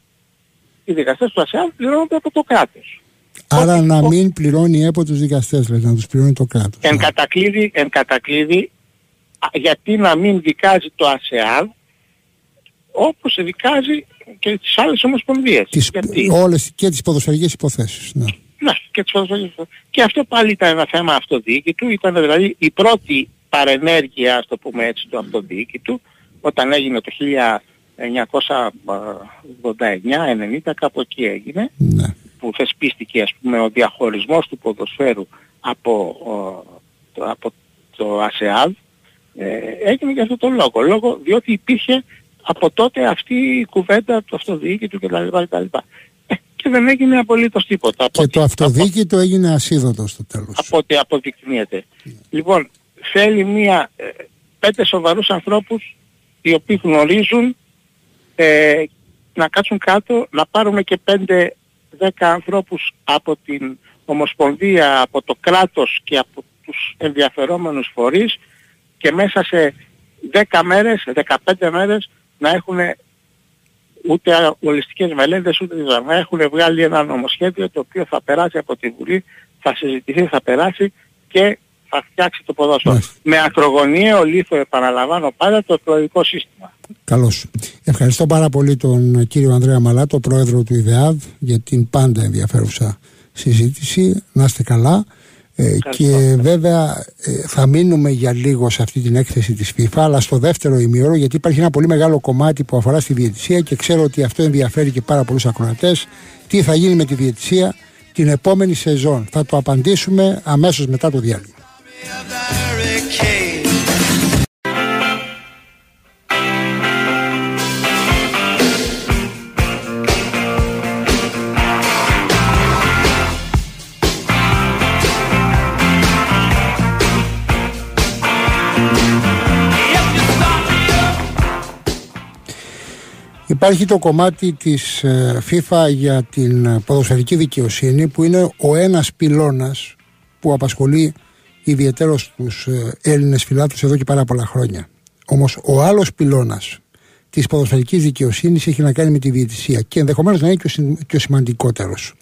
[SPEAKER 2] Οι δικαστές του ΑΣΕΑΔ πληρώνονται από το κράτος.
[SPEAKER 1] Άρα να μην πληρώνει από τους δικαστές, δηλαδή, να τους πληρώνει το κράτος.
[SPEAKER 2] Εν, κατακλείδη, εν κατακλείδη, γιατί να μην δικάζει το ΑΣΕΑΝ, όπως δικάζει και τις άλλες ομοσπονδίες.
[SPEAKER 1] Τις, γιατί... Όλες και τις ποδοσφαιρικές υποθέσεις. Ναι.
[SPEAKER 2] ναι, και τις ποδοσφαιρικές υποθέσεις. Και αυτό πάλι ήταν ένα θέμα αυτοδιοίκητου, ήταν δηλαδή η πρώτη παρενέργεια, ας το πούμε έτσι, του αυτοδιοίκητου, όταν έγινε το 1989-90, κάπου εκεί έγινε. Ναι που θεσπίστηκε ας πούμε ο διαχωρισμός του ποδοσφαίρου από, το, από το ΑΣΕΑΔ ε, έγινε για αυτό το λόγο. Λόγω διότι υπήρχε από τότε αυτή η κουβέντα του αυτοδιοίκητου κτλ. κτλ. Ε, και δεν έγινε απολύτως τίποτα.
[SPEAKER 1] Και το αυτοδιοίκητο από... έγινε ασίδωτος στο τέλος.
[SPEAKER 2] Από ό,τι αποδεικνύεται. Λοιπόν, θέλει μία, ε, πέντε σοβαρούς ανθρώπους οι οποίοι γνωρίζουν ε, να κάτσουν κάτω, να πάρουμε και πέντε 10 ανθρώπους από την Ομοσπονδία, από το κράτος και από τους ενδιαφερόμενους φορείς και μέσα σε 10 μέρες, 15 μέρες να έχουν ούτε ολιστικές μελέτες ούτε να έχουν βγάλει ένα νομοσχέδιο το οποίο θα περάσει από τη Βουλή, θα συζητηθεί, θα περάσει και θα φτιάξει το ποδόσφαιρο. Με ακρογωνιαίο λίθο επαναλαμβάνω πάντα το εκλογικό σύστημα.
[SPEAKER 1] Καλώς. Ευχαριστώ πάρα πολύ τον κύριο Ανδρέα Μαλάτο, πρόεδρο του ΙΔΕΑΔ, για την πάντα ενδιαφέρουσα συζήτηση. Να είστε καλά. Ε, και βέβαια ε, θα μείνουμε για λίγο σε αυτή την έκθεση της FIFA αλλά στο δεύτερο ημιώρο γιατί υπάρχει ένα πολύ μεγάλο κομμάτι που αφορά στη διαιτησία και ξέρω ότι αυτό ενδιαφέρει και πάρα πολλούς ακροατές τι θα γίνει με τη διαιτησία την επόμενη σεζόν θα το απαντήσουμε αμέσως μετά το διάλειμμα Υπάρχει το κομμάτι της ε, FIFA για την ποδοσφαιρική δικαιοσύνη που είναι ο ένας πυλώνας που απασχολεί ιδιαίτερος τους ε, Έλληνες φιλάθλους εδώ και πάρα πολλά χρόνια. Όμως ο άλλος πυλώνας της ποδοσφαιρικής δικαιοσύνης έχει να κάνει με τη διαιτησία και ενδεχομένως να είναι και ο, σημαντικότερος.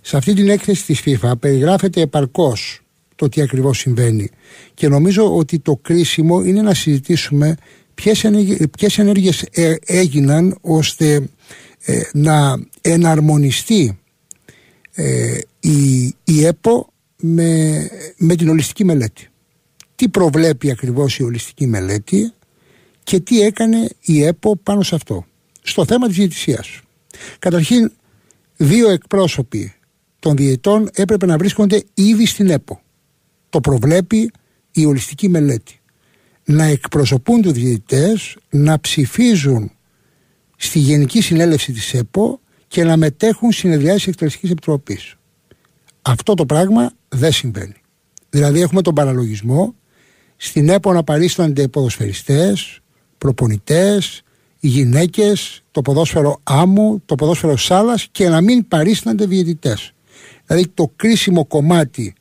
[SPEAKER 1] Σε αυτή την έκθεση της FIFA περιγράφεται επαρκώς το τι ακριβώς συμβαίνει και νομίζω ότι το κρίσιμο είναι να συζητήσουμε ποιες, ενέργειες, ενέργειες ε, έγιναν ώστε ε, να εναρμονιστεί ε, η, η ΕΠΟ με, με την ολιστική μελέτη. Τι προβλέπει ακριβώς η ολιστική μελέτη Και τι έκανε η ΕΠΟ πάνω σε αυτό. Στο θέμα της διαιτησίας. Καταρχήν, δύο εκπρόσωποι των διαιτών έπρεπε να βρίσκονται ήδη στην ΕΠΟ. Το προβλέπει η ολιστική μελέτη. Να εκπροσωπούν τους διαιτητές, να ψηφίζουν στη Γενική Συνέλευση της ΕΠΟ και να μετέχουν συνεδριάσεις εκτελεστικής επιτροπής. Αυτό το πράγμα δεν συμβαίνει. Δηλαδή έχουμε τον παραλογισμό στην ΕΠΟ να παρίστανται ποδοσφαιριστές, προπονητές, γυναίκες, το ποδόσφαιρο άμμου, το ποδόσφαιρο σάλας και να μην παρίστανται διαιτητές. Δηλαδή το κρίσιμο κομμάτι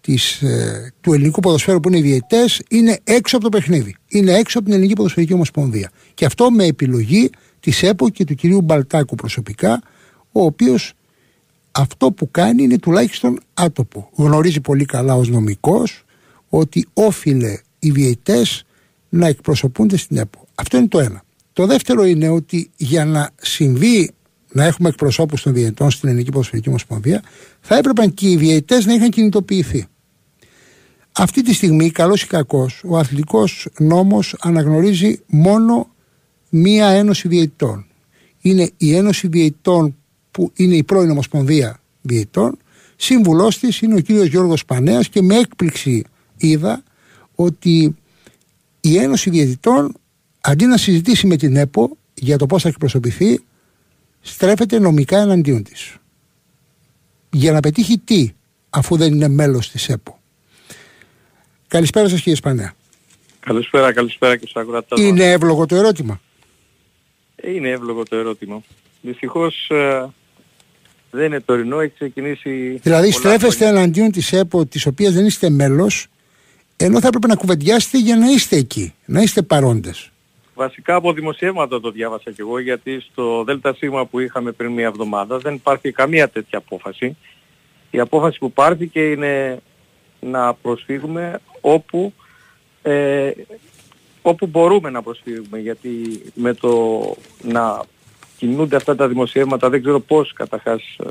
[SPEAKER 1] της, ε, του ελληνικού ποδοσφαίρου που είναι οι διαιτητές είναι έξω από το παιχνίδι. Είναι έξω από την Ελληνική Ποδοσφαιρική Ομοσπονδία. Και αυτό με επιλογή της ΕΠΟ και του κυρίου Μπαλτάκου προσωπικά, ο οποίος αυτό που κάνει είναι τουλάχιστον άτοπο. Γνωρίζει πολύ καλά ως νομικός ότι όφιλε οι διαιτητές να εκπροσωπούνται στην ΕΠΟ. Αυτό είναι το ένα. Το δεύτερο είναι ότι για να συμβεί να έχουμε εκπροσώπους των διαιτητών στην Ελληνική Ποδοσφαιρική Ομοσπονδία, θα έπρεπε και οι διαιτητές να είχαν κινητοποιηθεί. Αυτή τη στιγμή, καλός ή κακός, ο αθλητικός νόμος αναγνωρίζει μόνο μία ένωση διαιτητών. Είναι η Ένωση Διαιτητών που είναι η πρώην Ομοσπονδία Διαιτητών. Σύμβουλός της είναι ο κύριος Γιώργος Πανέας και με έκπληξη είδα ότι η Ένωση Διαιτητών αντί να συζητήσει με την ΕΠΟ για το πώς θα εκπροσωπηθεί στρέφεται νομικά εναντίον της. Για να πετύχει τι αφού δεν είναι μέλος της ΕΠΟ. Καλησπέρα σας κύριε Σπανέα.
[SPEAKER 3] Καλησπέρα, καλησπέρα και στους ακροατές.
[SPEAKER 1] Είναι εύλογο το ερώτημα.
[SPEAKER 3] Είναι εύλογο το ερώτημα. Δυστυχώς ε, δεν είναι τωρινό, έχει ξεκινήσει...
[SPEAKER 1] Δηλαδή στρέφεστε εναντίον της ΕΠΟ της οποίας δεν είστε μέλος ενώ θα έπρεπε να κουβεντιάσετε για να είστε εκεί, να είστε παρόντες.
[SPEAKER 3] Βασικά από δημοσιεύματα το διάβασα και εγώ γιατί στο ΔΣ που είχαμε πριν μια εβδομάδα δεν υπάρχει καμία τέτοια απόφαση. Η απόφαση που πάρθηκε είναι να προσφύγουμε όπου, ε, όπου μπορούμε να προσφύγουμε γιατί με το να κινούνται αυτά τα δημοσιεύματα δεν ξέρω πώς καταρχάς ε,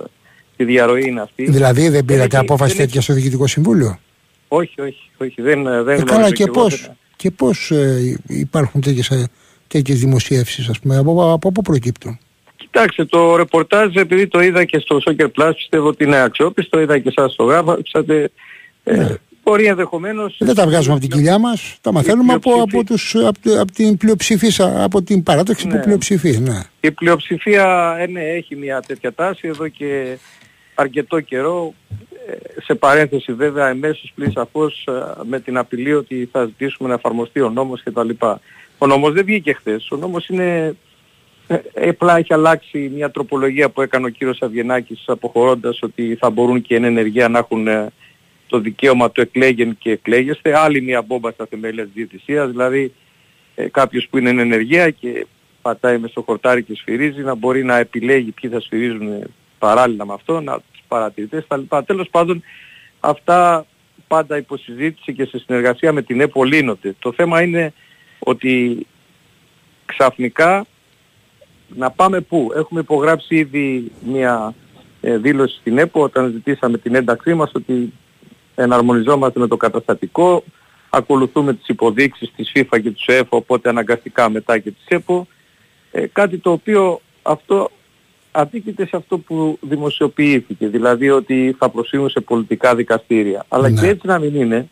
[SPEAKER 3] τη διαρροή είναι αυτή.
[SPEAKER 1] Δηλαδή δεν πήρατε απόφαση τέτοια στο Διοικητικό Συμβούλιο;
[SPEAKER 3] Όχι, όχι, όχι. Δεν, δεν ε,
[SPEAKER 1] καλά και, και πώς, και πώς ε, υπάρχουν τέτοιες, ε, τέτοιες δημοσίευσεις, ας πούμε, από, από πού προκύπτουν;
[SPEAKER 3] Κοιτάξτε, το ρεπορτάζ επειδή το είδα και στο Soccer Plus πιστεύω ότι είναι αξιόπιστο, είδα και εσάς στο γράψατε. Ε, ναι. Μπορεί ενδεχομένως...
[SPEAKER 1] Δεν τα βγάζουμε από την κοιλιά μας, τα μαθαίνουμε από, από, τους, από, από την πλειοψηφία, από την παράταξη ναι. που πλειοψηφεί. Ναι.
[SPEAKER 3] Η πλειοψηφία ναι, έχει μια τέτοια τάση εδώ και αρκετό καιρό σε παρένθεση βέβαια εμέσως πλήρη σαφώς ε, με την απειλή ότι θα ζητήσουμε να εφαρμοστεί ο νόμος κτλ. Ο νόμος δεν βγήκε χθες. Ο νόμος είναι... Ε, απλά έχει αλλάξει μια τροπολογία που έκανε ο κύριος Αβγενάκης αποχωρώντας ότι θα μπορούν και εν ενεργεία να έχουν ε, το δικαίωμα του εκλέγεν και εκλέγεστε. Άλλη μια μπόμπα στα θεμέλια της διαιτησίας, δηλαδή ε, κάποιος που είναι εν ενεργεία και πατάει μες στο χορτάρι και σφυρίζει να μπορεί να επιλέγει ποιοι θα σφυρίζουν παράλληλα με αυτό, να παρατηρητές λοιπά. Τέλος πάντων αυτά πάντα υποσυζήτηση και σε συνεργασία με την ΕΠΟ λύνονται. Το θέμα είναι ότι ξαφνικά να πάμε πού; Έχουμε υπογράψει ήδη μια ε, δήλωση στην ΕΠΟ όταν ζητήσαμε την ένταξή μας ότι εναρμονιζόμαστε με το καταστατικό, ακολουθούμε τις υποδείξεις της FIFA και του ΕΦΟ, οπότε αναγκαστικά μετά και της ΕΠΟ. Ε, κάτι το οποίο αυτό αντίκειται σε αυτό που δημοσιοποιήθηκε, δηλαδή ότι θα προσφύγουν σε πολιτικά δικαστήρια. Αλλά ναι. και έτσι να μην είναι,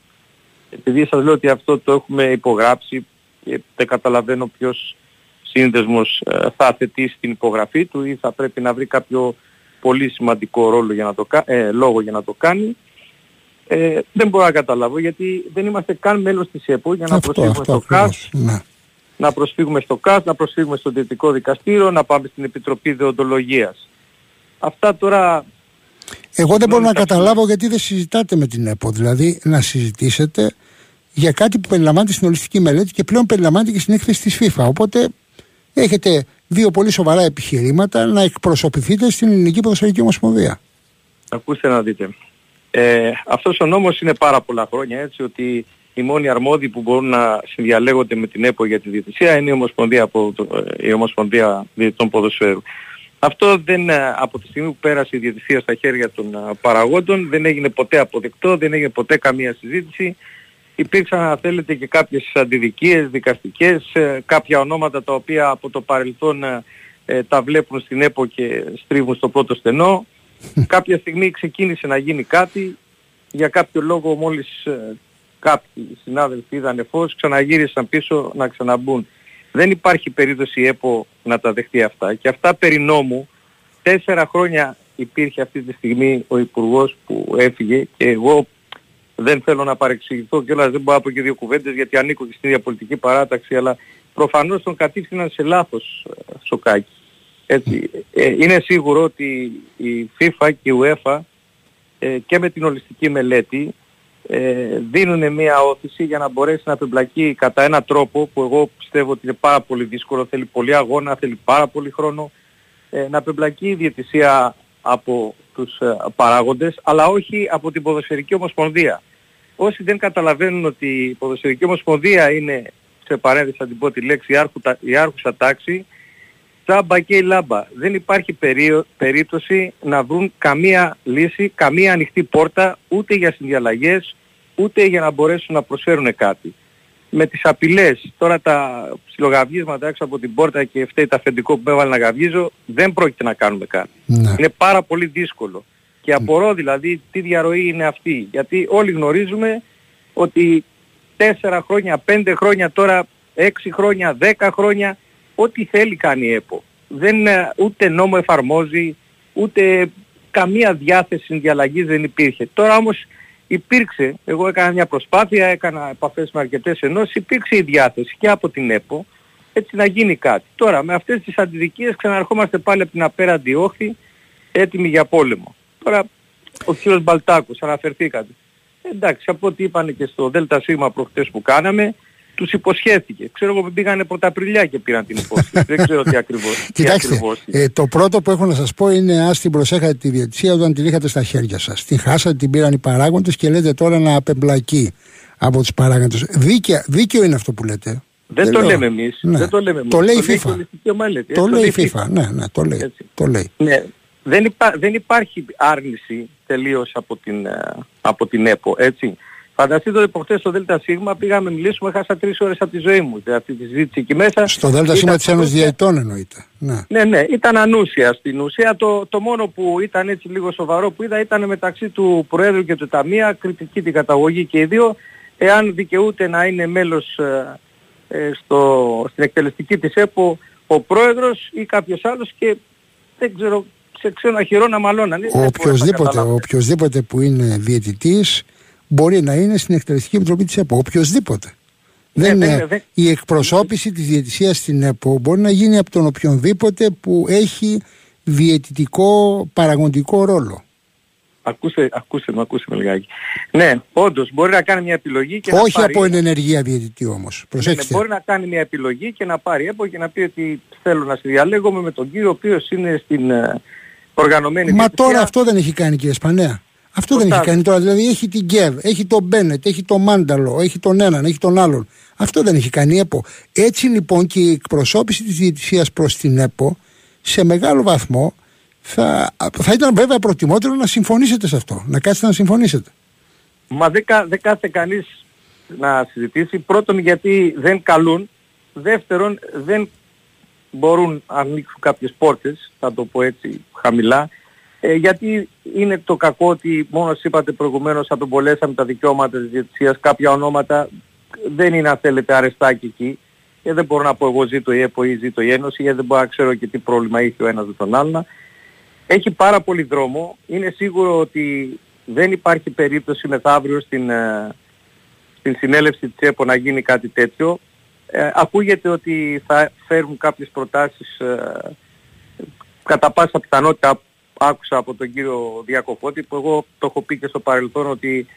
[SPEAKER 3] επειδή σας λέω ότι αυτό το έχουμε υπογράψει και δεν καταλαβαίνω ποιος σύνδεσμος ε, θα θετήσει την υπογραφή του ή θα πρέπει να βρει κάποιο πολύ σημαντικό ρόλο για να το, ε, λόγο για να το κάνει. Ε, δεν μπορώ να καταλάβω γιατί δεν είμαστε καν μέλος της ΕΠΟ για να προσφύγουμε στο ΚΑΣ να προσφύγουμε στο ΚΑΣ, να προσφύγουμε στο Δυτικό Δικαστήριο, να πάμε στην Επιτροπή Δεοντολογίας. Αυτά τώρα...
[SPEAKER 1] Εγώ δεν μπορώ να καταλάβω γιατί δεν συζητάτε με την ΕΠΟ, δηλαδή να συζητήσετε για κάτι που περιλαμβάνεται στην ολιστική μελέτη και πλέον περιλαμβάνεται και στην έκθεση της FIFA. Οπότε έχετε δύο πολύ σοβαρά επιχειρήματα να εκπροσωπηθείτε στην Ελληνική Ποδοσφαιρική Ομοσπονδία.
[SPEAKER 3] Ακούστε να δείτε. Ε, αυτός ο νόμος είναι πάρα πολλά χρόνια έτσι ότι οι μόνοι αρμόδιοι που μπορούν να συνδιαλέγονται με την ΕΠΟ για τη διαιτησία είναι η Ομοσπονδία, από η Ομοσπονδία Διαιτητών Ποδοσφαίρου. Αυτό δεν, ε, από τη στιγμή που πέρασε η διαιτησία στα χέρια των ε, παραγόντων δεν έγινε ποτέ αποδεκτό, δεν έγινε ποτέ καμία συζήτηση Υπήρξαν αν θέλετε και κάποιες αντιδικίες δικαστικές, ε, κάποια ονόματα τα οποία από το παρελθόν ε, ε, τα βλέπουν στην ΕΠΟ και στρίβουν στο πρώτο στενό. Κάποια στιγμή ξεκίνησε να γίνει κάτι, για κάποιο λόγο μόλις κάποιοι συνάδελφοι είδαν φως, ξαναγύρισαν πίσω να ξαναμπούν. Δεν υπάρχει περίπτωση η ΕΠΟ να τα δεχτεί αυτά. Και αυτά περί νόμου, τέσσερα χρόνια υπήρχε αυτή τη στιγμή ο Υπουργός που έφυγε και εγώ δεν θέλω να παρεξηγηθώ και όλα δεν μπορώ να πω και δύο κουβέντες γιατί ανήκω και στην ίδια πολιτική παράταξη αλλά προφανώς τον κατήφθηναν σε λάθος ε, σοκάκι. Έτσι. Ε, είναι σίγουρο ότι η FIFA και η UEFA ε, και με την ολιστική μελέτη ε, δίνουν μια όθηση για να μπορέσει να απεμπλακεί κατά ένα τρόπο που εγώ πιστεύω ότι είναι πάρα πολύ δύσκολο, θέλει πολύ αγώνα, θέλει πάρα πολύ χρόνο, ε, να απεμπλακεί η διαιτησία από τους ε, παράγοντες, αλλά όχι από την Ποδοσφαιρική Ομοσπονδία. Όσοι δεν καταλαβαίνουν ότι η Ποδοσφαιρική Ομοσπονδία είναι, σε παρένθεση θα την πω τη λέξη, η άρχουσα τάξη, τσάμπα και η λάμπα. Δεν υπάρχει περίπτωση να βρουν καμία λύση, καμία ανοιχτή πόρτα, ούτε για συνδιαλλαγές, ούτε για να μπορέσουν να προσφέρουν κάτι. Με τις απειλές, τώρα τα ψιλογαυγίσματα έξω από την πόρτα και φταίει τα αφεντικό που έβαλε να γαυγίζω, δεν πρόκειται να κάνουμε κάτι. Ναι. Είναι πάρα πολύ δύσκολο. Και απορώ δηλαδή τι διαρροή είναι αυτή. Γιατί όλοι γνωρίζουμε ότι τέσσερα χρόνια, πέντε χρόνια τώρα, έξι χρόνια, δέκα χρόνια, ό,τι θέλει κάνει η ΕΠΟ. Δεν, ε, ούτε νόμο εφαρμόζει, ούτε καμία διάθεση συνδιαλλαγής δεν υπήρχε. Τώρα όμως υπήρξε, εγώ έκανα μια προσπάθεια, έκανα επαφές με αρκετές ενώσεις, υπήρξε η διάθεση και από την ΕΠΟ έτσι να γίνει κάτι. Τώρα με αυτές τις αντιδικίες ξαναρχόμαστε πάλι από την απέραντη όχθη έτοιμοι για πόλεμο. Τώρα ο κύριος Μπαλτάκος αναφερθήκατε. Εντάξει, από ό,τι είπαν και στο ΔΣ προχτές που κάναμε, τους υποσχέθηκε. Ξέρω εγώ πήγανε πρωταπριλιά και πήραν την υπόσχεση. Δεν ξέρω τι ακριβώς.
[SPEAKER 1] Κοιτάξτε, ε, το πρώτο που έχω να σας πω είναι ας την προσέχατε τη διετησία όταν την είχατε στα χέρια σας. Την χάσατε, την πήραν οι παράγοντες και λέτε τώρα να απεμπλακεί από τους παράγοντες. Δίκαιο, δίκαιο είναι αυτό που λέτε.
[SPEAKER 3] Δεν, το λέμε εμείς. Ναι. Δεν το λέμε εμείς.
[SPEAKER 1] Το λέει η FIFA. Το λέει η FIFA. Ναι, ναι, το λέει. Το λέει.
[SPEAKER 3] Ναι. Δεν, υπά, δεν υπάρχει άρνηση τελείως από την, ε, από την ΕΠΟ, έτσι. Φανταστείτε ότι προχθές στο ΔΣ πήγαμε να μιλήσουμε, χάσα τρεις ώρες από τη ζωή μου, αυτή τη συζήτηση εκεί μέσα.
[SPEAKER 1] Στο ΔΣ της Ένωσης Διαιτών εννοείται. Ναι.
[SPEAKER 3] ναι, ναι, ήταν ανούσια στην ουσία. Το, το μόνο που ήταν έτσι λίγο σοβαρό που είδα ήταν μεταξύ του Προέδρου και του Ταμεία, κριτική την καταγωγή και οι δύο, εάν δικαιούται να είναι μέλος ε, ε, στο, στην εκτελεστική της ΕΠΟ ο Πρόεδρος ή κάποιος άλλος και δεν ξέρω σε ξένα χειρό να μαλώναν.
[SPEAKER 1] Ο οποιοδήποτε, οποιοδήποτε που είναι διαιτητής μπορεί να είναι στην εκτελεστική επιτροπή της ΕΠΟ. Οποιοδήποτε. Ναι, δεν είναι, δε, η εκπροσώπηση της διαιτησίας στην ΕΠΟ μπορεί να γίνει από τον οποιονδήποτε που έχει διαιτητικό παραγωγικό ρόλο.
[SPEAKER 3] Ακούστε, ακούστε με, ακούστε με λιγάκι. Ναι, όντως μπορεί να κάνει μια επιλογή και
[SPEAKER 1] Όχι
[SPEAKER 3] να
[SPEAKER 1] πάρει... από ενεργεία διαιτητή όμως. Προσέξτε.
[SPEAKER 3] Ναι, μπορεί να κάνει μια επιλογή και να πάρει ΕΠΟ και να πει ότι θέλω να συνδιαλέγομαι με τον κύριο ο οποίος είναι στην ε, οργανωμένη
[SPEAKER 1] Μα τώρα αυτό δεν έχει κάνει κύριε Σπανέα. Αυτό δεν έχει κάνει τώρα. Δηλαδή έχει την Γκέβ, έχει τον Μπένετ, έχει τον Μάνταλο, έχει τον έναν, έχει τον άλλον. Αυτό δεν έχει κάνει η ΕΠΟ. Έτσι λοιπόν και η εκπροσώπηση της διαιτησίας προς την ΕΠΟ σε μεγάλο βαθμό θα, θα ήταν βέβαια προτιμότερο να συμφωνήσετε σε αυτό. Να κάτσετε να συμφωνήσετε.
[SPEAKER 3] Μα δεν, δεν κάθεται κανείς να συζητήσει. Πρώτον γιατί δεν καλούν. Δεύτερον δεν μπορούν να ανοίξουν κάποιες πόρτες, θα το πω έτσι χαμηλά, ε, γιατί είναι το κακό ότι μόνο είπατε προηγουμένως απεμπολέσαμε τα δικαιώματα της διετησίας, κάποια ονόματα δεν είναι αν θέλετε αρεστάκι εκεί. Και δεν μπορώ να πω εγώ ζήτω η ΕΠΟ ή ζήτω η Ένωση, γιατί δεν μπορώ να ξέρω και τι πρόβλημα είχε ο ένας με τον άλλον. Έχει πάρα πολύ δρόμο. Είναι σίγουρο ότι δεν υπάρχει περίπτωση μεθαύριο στην, ε, στην συνέλευση της ΕΠΟ να γίνει κάτι τέτοιο. Ε, ακούγεται ότι θα φέρουν κάποιες προτάσεις ε, κατά πάσα πιθανότητα άκουσα από τον κύριο Διακοφώτη που εγώ το έχω πει και στο παρελθόν ότι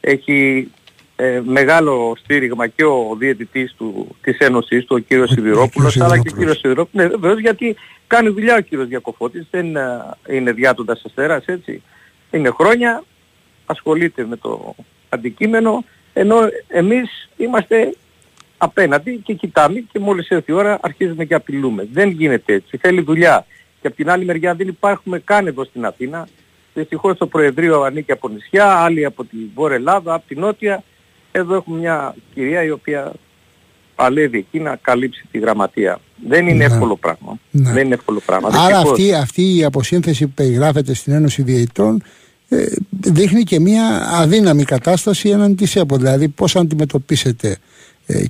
[SPEAKER 3] έχει ε, μεγάλο στήριγμα και ο διαιτητής του, της Ένωσης του, ο κύριος Σιδηρόπουλος, αλλά και ο κύριος Σιδηρόπουλος. Ναι, βεβαίως γιατί κάνει δουλειά ο κύριος Διακοφώτης, δεν ε, είναι διάτοντας αστέρας, έτσι. Είναι χρόνια, ασχολείται με το αντικείμενο, ενώ εμείς είμαστε απέναντι και κοιτάμε και μόλις έρθει η ώρα αρχίζουμε και απειλούμε. Δεν γίνεται έτσι. Θέλει δουλειά. Και από την άλλη μεριά δεν υπάρχουμε καν εδώ στην Αθήνα. Δυστυχώς το Προεδρείο ανήκει από νησιά, άλλοι από τη Βόρεια Ελλάδα, από την Νότια. Εδώ έχουμε μια κυρία η οποία παλεύει εκεί να καλύψει τη γραμματεία. Δεν είναι
[SPEAKER 1] Ναι.
[SPEAKER 3] εύκολο πράγμα.
[SPEAKER 1] Ναι.
[SPEAKER 3] Δεν είναι εύκολο πράγμα.
[SPEAKER 1] Άρα
[SPEAKER 3] Δυστυχώς.
[SPEAKER 1] αυτή, αυτή η αποσύνθεση που περιγράφεται στην Ένωση Διαιτητών ε, δείχνει και μια αδύναμη κατάσταση έναντι της ΕΠΟ. Δηλαδή πώς αντιμετωπίσετε ε,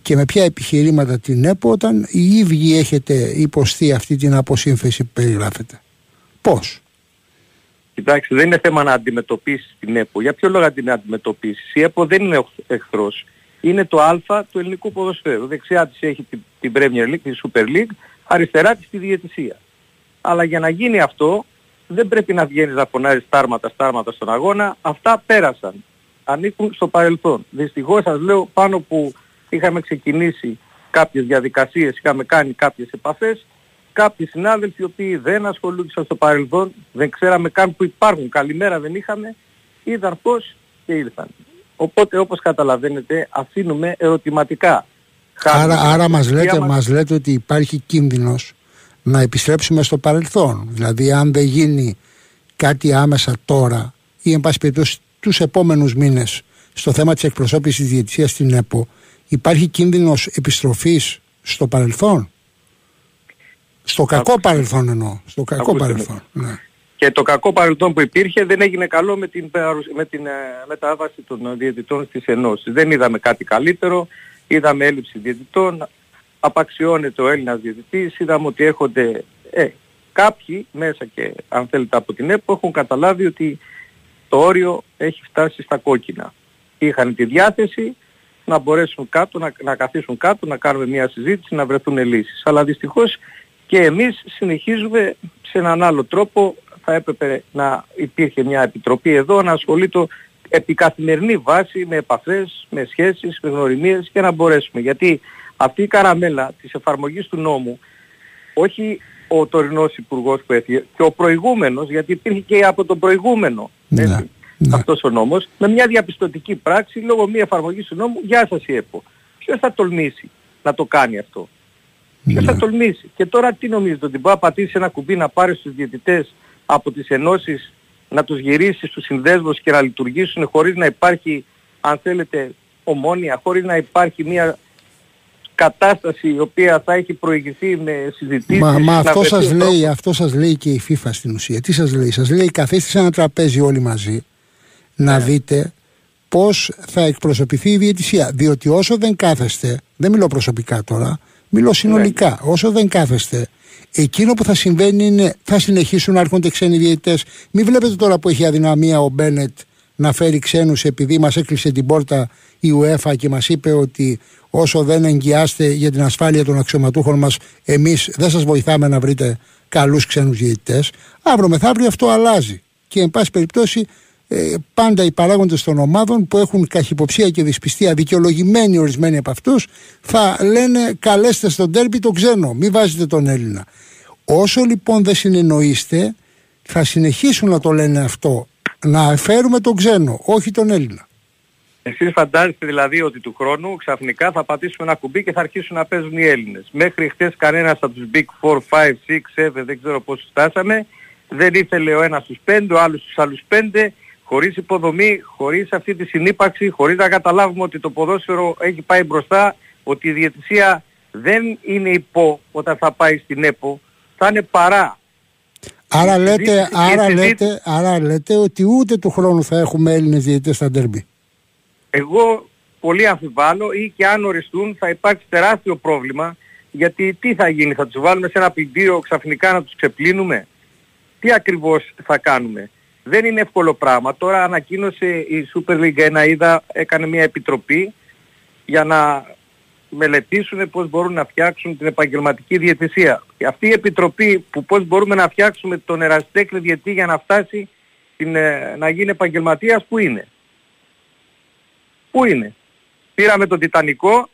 [SPEAKER 1] και με ποια επιχειρήματα την ΕΠΟ όταν οι ίδιοι έχετε υποστεί αυτή την αποσύνθεση που περιγράφεται. Πώς;
[SPEAKER 3] Κοιτάξτε, δεν είναι θέμα να αντιμετωπίσεις την ΕΠΟ. Για ποιο λόγο να την αντιμετωπίσεις; Η ΕΠΟ δεν είναι εχθρός. Είναι το Α του ελληνικού ποδοσφαίρου. Δεξιά της έχει την, την Premier League, την Super League, αριστερά της τη διαιτησία. Αλλά για να γίνει αυτό δεν πρέπει να βγαίνεις να φωνάζεις στάρματα στάρματα στον αγώνα. Αυτά πέρασαν. Ανήκουν στο παρελθόν. Δυστυχώς σας λέω πάνω που είχαμε ξεκινήσει κάποιες διαδικασίες, είχαμε κάνει κάποιες επαφές, κάποιοι συνάδελφοι οι οποίοι δεν ασχολούνταν στο παρελθόν, δεν ξέραμε καν που υπάρχουν, καλημέρα δεν είχαμε, είδαν πώς και ήρθαν. Οπότε όπως καταλαβαίνετε αφήνουμε ερωτηματικά. Χάνουμε
[SPEAKER 1] Άρα, άρα
[SPEAKER 3] την
[SPEAKER 1] μας,
[SPEAKER 3] ουσία
[SPEAKER 1] λέτε,
[SPEAKER 3] μας.
[SPEAKER 1] μας λέτε ότι υπάρχει κίνδυνος να επιστρέψουμε στο παρελθόν. Δηλαδή αν δεν γίνει κάτι άμεσα τώρα ή εν πάση περιπτώσει τους επόμενους μήνες στο θέμα της εκπροσώπησης της διαιτησίας στην ΕΠΟ υπάρχει κίνδυνος επιστροφής στο παρελθόν; Στο κακό
[SPEAKER 3] Ακούστε.
[SPEAKER 1] παρελθόν εννοώ. Στο κακό
[SPEAKER 3] Ακούστε με.
[SPEAKER 1] παρελθόν. Ναι.
[SPEAKER 3] Και το κακό παρελθόν που υπήρχε δεν έγινε καλό με την, παρουσ- με την ε, μετάβαση των διαιτητών στις ενώσεις. Δεν είδαμε κάτι καλύτερο, είδαμε έλλειψη διαιτητών, απαξιώνεται ο Έλληνας διαιτητής, είδαμε ότι έχονται ε, κάποιοι μέσα και αν θέλετε από την ΕΠΟ έχουν καταλάβει ότι το όριο έχει φτάσει στα κόκκινα. Είχαν τη διάθεση να μπορέσουν κάτω, να, να καθίσουν κάτω, να κάνουμε μια συζήτηση, να βρεθούν λύσεις. Αλλά δυστυχώς και εμείς συνεχίζουμε σε έναν άλλο τρόπο. Θα έπρεπε να υπήρχε μια επιτροπή εδώ να ασχολείται επί καθημερινή βάση με επαφές, με σχέσεις, με γνωριμίες και να μπορέσουμε. Γιατί αυτή η καραμέλα της εφαρμογής του νόμου, όχι ο τωρινός υπουργός που έφυγε, και ο προηγούμενος, γιατί υπήρχε και από τον προηγούμενο
[SPEAKER 1] Ναι,
[SPEAKER 3] έτσι,
[SPEAKER 1] ναι.
[SPEAKER 3] αυτός ο νόμος, με μια διαπιστωτική πράξη λόγω μη εφαρμογής του νόμου, γεια σας η ΕΠΟ. Ποιος θα τολμήσει να το κάνει αυτό; Ποιος θα
[SPEAKER 1] Ναι.
[SPEAKER 3] τολμήσει; Και τώρα τι νομίζετε, ότι μπορεί να πατήσει ένα κουμπί να πάρει στους διαιτητές από τις ενώσεις, να τους γυρίσει στους συνδέσμους και να λειτουργήσουν χωρίς να υπάρχει, αν θέλετε, ομόνια, χωρίς να υπάρχει μια κατάσταση η οποία θα έχει προηγηθεί με συζητήσεις.
[SPEAKER 1] Μα, μα
[SPEAKER 3] να
[SPEAKER 1] αυτό
[SPEAKER 3] βρεθεί
[SPEAKER 1] σας
[SPEAKER 3] ο
[SPEAKER 1] λέει,
[SPEAKER 3] τρόπος.
[SPEAKER 1] αυτό σας λέει και η FIFA στην ουσία. Τι σας λέει, σας λέει καθίστε σε ένα τραπέζι όλοι μαζί να
[SPEAKER 3] Ναι.
[SPEAKER 1] δείτε πώς θα εκπροσωπηθεί η διαιτησία. Διότι όσο δεν κάθεστε, δεν μιλώ προσωπικά τώρα, μιλώ συνολικά,
[SPEAKER 3] Ναι.
[SPEAKER 1] όσο δεν κάθεστε, εκείνο που θα συμβαίνει είναι θα συνεχίσουν να έρχονται ξένοι διαιτητές. Μην βλέπετε τώρα που έχει αδυναμία ο Μπένετ να φέρει ξένους επειδή μας έκλεισε την πόρτα η UEFA και μας είπε ότι όσο δεν εγγυάστε για την ασφάλεια των αξιωματούχων μας εμείς δεν σας βοηθάμε να βρείτε καλούς ξένους διαιτητές. Αύριο μεθαύριο αυτό αλλάζει και εν πάση περιπτώσει ε, πάντα οι παράγοντες των ομάδων που έχουν καχυποψία και δυσπιστία δικαιολογημένοι ορισμένοι από αυτούς θα λένε καλέστε στον τέρπι τον ξένο, μην βάζετε τον Έλληνα. Όσο λοιπόν δεν συνεννοείστε θα συνεχίσουν να το λένε αυτό να φέρουμε τον ξένο, όχι τον Έλληνα.
[SPEAKER 3] Εσείς φαντάζεστε δηλαδή ότι του χρόνου ξαφνικά θα πατήσουμε ένα κουμπί και θα αρχίσουν να παίζουν οι Έλληνες. Μέχρι χτες κανένας από τους Big 4, 5, 6, 7, δεν ξέρω πόσους φτάσαμε, δεν ήθελε ο ένας στους 5, ο άλλος στους άλλους 5, χωρίς υποδομή, χωρίς αυτή τη συνύπαρξη, χωρίς να καταλάβουμε ότι το ποδόσφαιρο έχει πάει μπροστά, ότι η διαιτησία δεν είναι υπό όταν θα πάει στην ΕΠΟ, θα είναι παρά.
[SPEAKER 1] Άρα
[SPEAKER 3] Η
[SPEAKER 1] λέτε,
[SPEAKER 3] συζήτηση- η
[SPEAKER 1] άρα,
[SPEAKER 3] συζήτηση-
[SPEAKER 1] λέτε, άρα λέτε ότι ούτε του χρόνου θα έχουμε Έλληνες διαιτητές στα ντέρμπι.
[SPEAKER 3] Εγώ πολύ αμφιβάλλω ή και αν οριστούν θα υπάρξει τεράστιο πρόβλημα γιατί τι θα γίνει, θα τους βάλουμε σε ένα πλυντήριο ξαφνικά να τους ξεπλύνουμε; Τι ακριβώς θα κάνουμε; Δεν είναι εύκολο πράγμα. Τώρα ανακοίνωσε η Super League 1 είδα, έκανε μια επιτροπή για να μελετήσουν πώς μπορούν να φτιάξουν την επαγγελματική διαιτησία. Και αυτή η επιτροπή που πώς μπορούμε να φτιάξουμε τον ερασιτέχνη διαιτή για να φτάσει την, ε, να γίνει επαγγελματίας, πού είναι; Πού είναι; Πήραμε τον Τιτανικό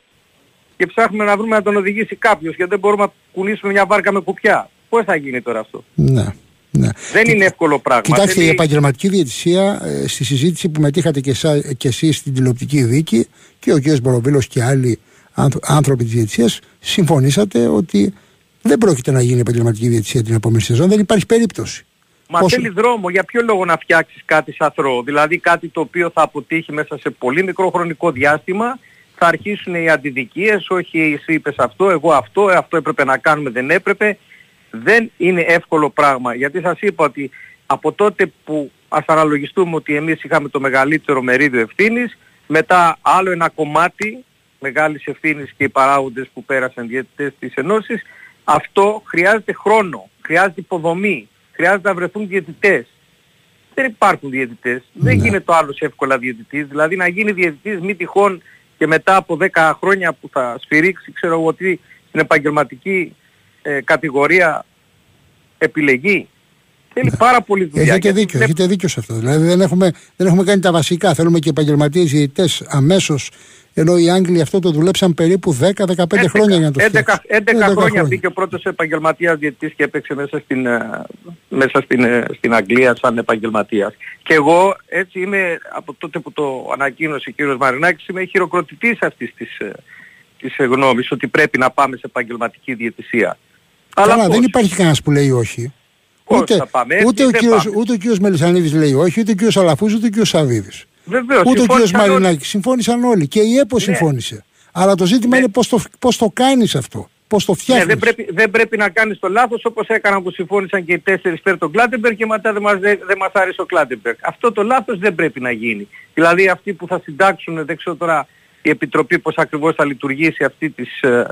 [SPEAKER 3] και ψάχνουμε να βρούμε να τον οδηγήσει κάποιος γιατί δεν μπορούμε να κουνήσουμε μια βάρκα με κουπιά. Πώς θα γίνει τώρα αυτό;
[SPEAKER 1] Ναι, ναι.
[SPEAKER 3] Δεν είναι εύκολο πράγμα.
[SPEAKER 1] Κοιτάξτε,
[SPEAKER 3] Θέλει-
[SPEAKER 1] η επαγγελματική διαιτησία ε, στη συζήτηση που μετήχατε και, εσά, και εσείς στην τηλεοπτική δίκη και ο κ. Μποροβίλος και άλλοι άνθρω- άνθρωποι της διαιτησίας συμφωνήσατε ότι δεν πρόκειται να γίνει επαγγελματική διαιτησία την επόμενη σεζόν, δεν υπάρχει περίπτωση.
[SPEAKER 3] Μα
[SPEAKER 1] Πόσο-
[SPEAKER 3] θέλεις δρόμο. Για ποιο λόγο να φτιάξεις κάτι σαθρό. Δηλαδή κάτι το οποίο θα αποτύχει μέσα σε πολύ μικρό χρονικό διάστημα. Θα αρχίσουν οι αντιδικίες. Όχι εσύ είπες αυτό, εγώ αυτό, ε, αυτό έπρεπε να κάνουμε, δεν έπρεπε. Δεν είναι εύκολο πράγμα. Γιατί σας είπα ότι από τότε που ας αναλογιστούμε ότι εμείς είχαμε το μεγαλύτερο μερίδιο ευθύνης, μετά άλλο ένα κομμάτι μεγάλης ευθύνης και οι παράγοντες που πέρασαν διαιτητές της Ενώσης, αυτό χρειάζεται χρόνο, χρειάζεται υποδομή, χρειάζεται να βρεθούν διαιτητές. Δεν υπάρχουν διαιτητές. Δεν
[SPEAKER 1] Ναι.
[SPEAKER 3] γίνεται το άλλος εύκολα διαιτητής. Δηλαδή να γίνει διαιτητής μη τυχόν και μετά από 10 χρόνια που θα σφυρίξει, ξέρω εγώ τι, στην επαγγελματική ε, κατηγορία επιλεγεί. Θέλει πάρα πολύ δουλειά.
[SPEAKER 1] Ναι. Έχετε
[SPEAKER 3] γιατί
[SPEAKER 1] δίκιο,
[SPEAKER 3] δεν-
[SPEAKER 1] έχετε δίκιο σε αυτό. Δηλαδή δεν έχουμε, δεν έχουμε κάνει τα βασικά. Θέλουμε και επαγγελματίες διαιτητές αμέσως. Ενώ οι Άγγλοι αυτό το δουλέψαν περίπου 10-15 χρόνια για να το
[SPEAKER 3] 11,
[SPEAKER 1] φτιάξουν.
[SPEAKER 3] 11 χρόνια μπήκε ο πρώτος επαγγελματίας διαιτητής και έπαιξε μέσα στην, ε, μέσα στην, ε, στην Αγγλία σαν επαγγελματίας. Και εγώ έτσι είμαι από τότε που το ανακοίνωσε ο κύριος Μαρινάκης είμαι χειροκροτητής αυτής της, ε, της ε, γνώμης ότι πρέπει να πάμε σε επαγγελματική διαιτησία.
[SPEAKER 1] Καλά,
[SPEAKER 3] πώς;
[SPEAKER 1] δεν υπάρχει κανένας που λέει όχι.
[SPEAKER 3] Πώς
[SPEAKER 1] Ούτε,
[SPEAKER 3] θα πάμε, έτσι
[SPEAKER 1] ούτε, ο
[SPEAKER 3] δεν
[SPEAKER 1] κύριος,
[SPEAKER 3] πάμε.
[SPEAKER 1] ούτε ο κύριος Μελισανίδης λέει όχι, ούτε ο κύριος Αλαφούζος, ούτε ο κύριος Σαββίδης.
[SPEAKER 3] Βεβαίως,
[SPEAKER 1] Ούτε ο κύριος
[SPEAKER 3] συμφώνησαν όλοι.
[SPEAKER 1] Μαρινάκης. Συμφώνησαν όλοι. Και η ΕΠΟ συμφώνησε. Αλλά το ζήτημα
[SPEAKER 3] Ναι.
[SPEAKER 1] είναι πώς το, πώς το κάνεις αυτό. Πώς το
[SPEAKER 3] Ναι,
[SPEAKER 1] φτιάχνεις.
[SPEAKER 3] δεν, πρέπει, δεν πρέπει να κάνεις το λάθος όπως έκαναν που συμφώνησαν και οι τέσσερις πέρα τον Κλάτενμπεργκ και μετά δεν μας, δεν, δεν μας άρεσε ο Κλάτενμπεργκ. Αυτό το λάθος δεν πρέπει να γίνει. Δηλαδή αυτοί που θα συντάξουν, δεν ξέρω τώρα η Επιτροπή πώς ακριβώς θα λειτουργήσει αυτή της, ε,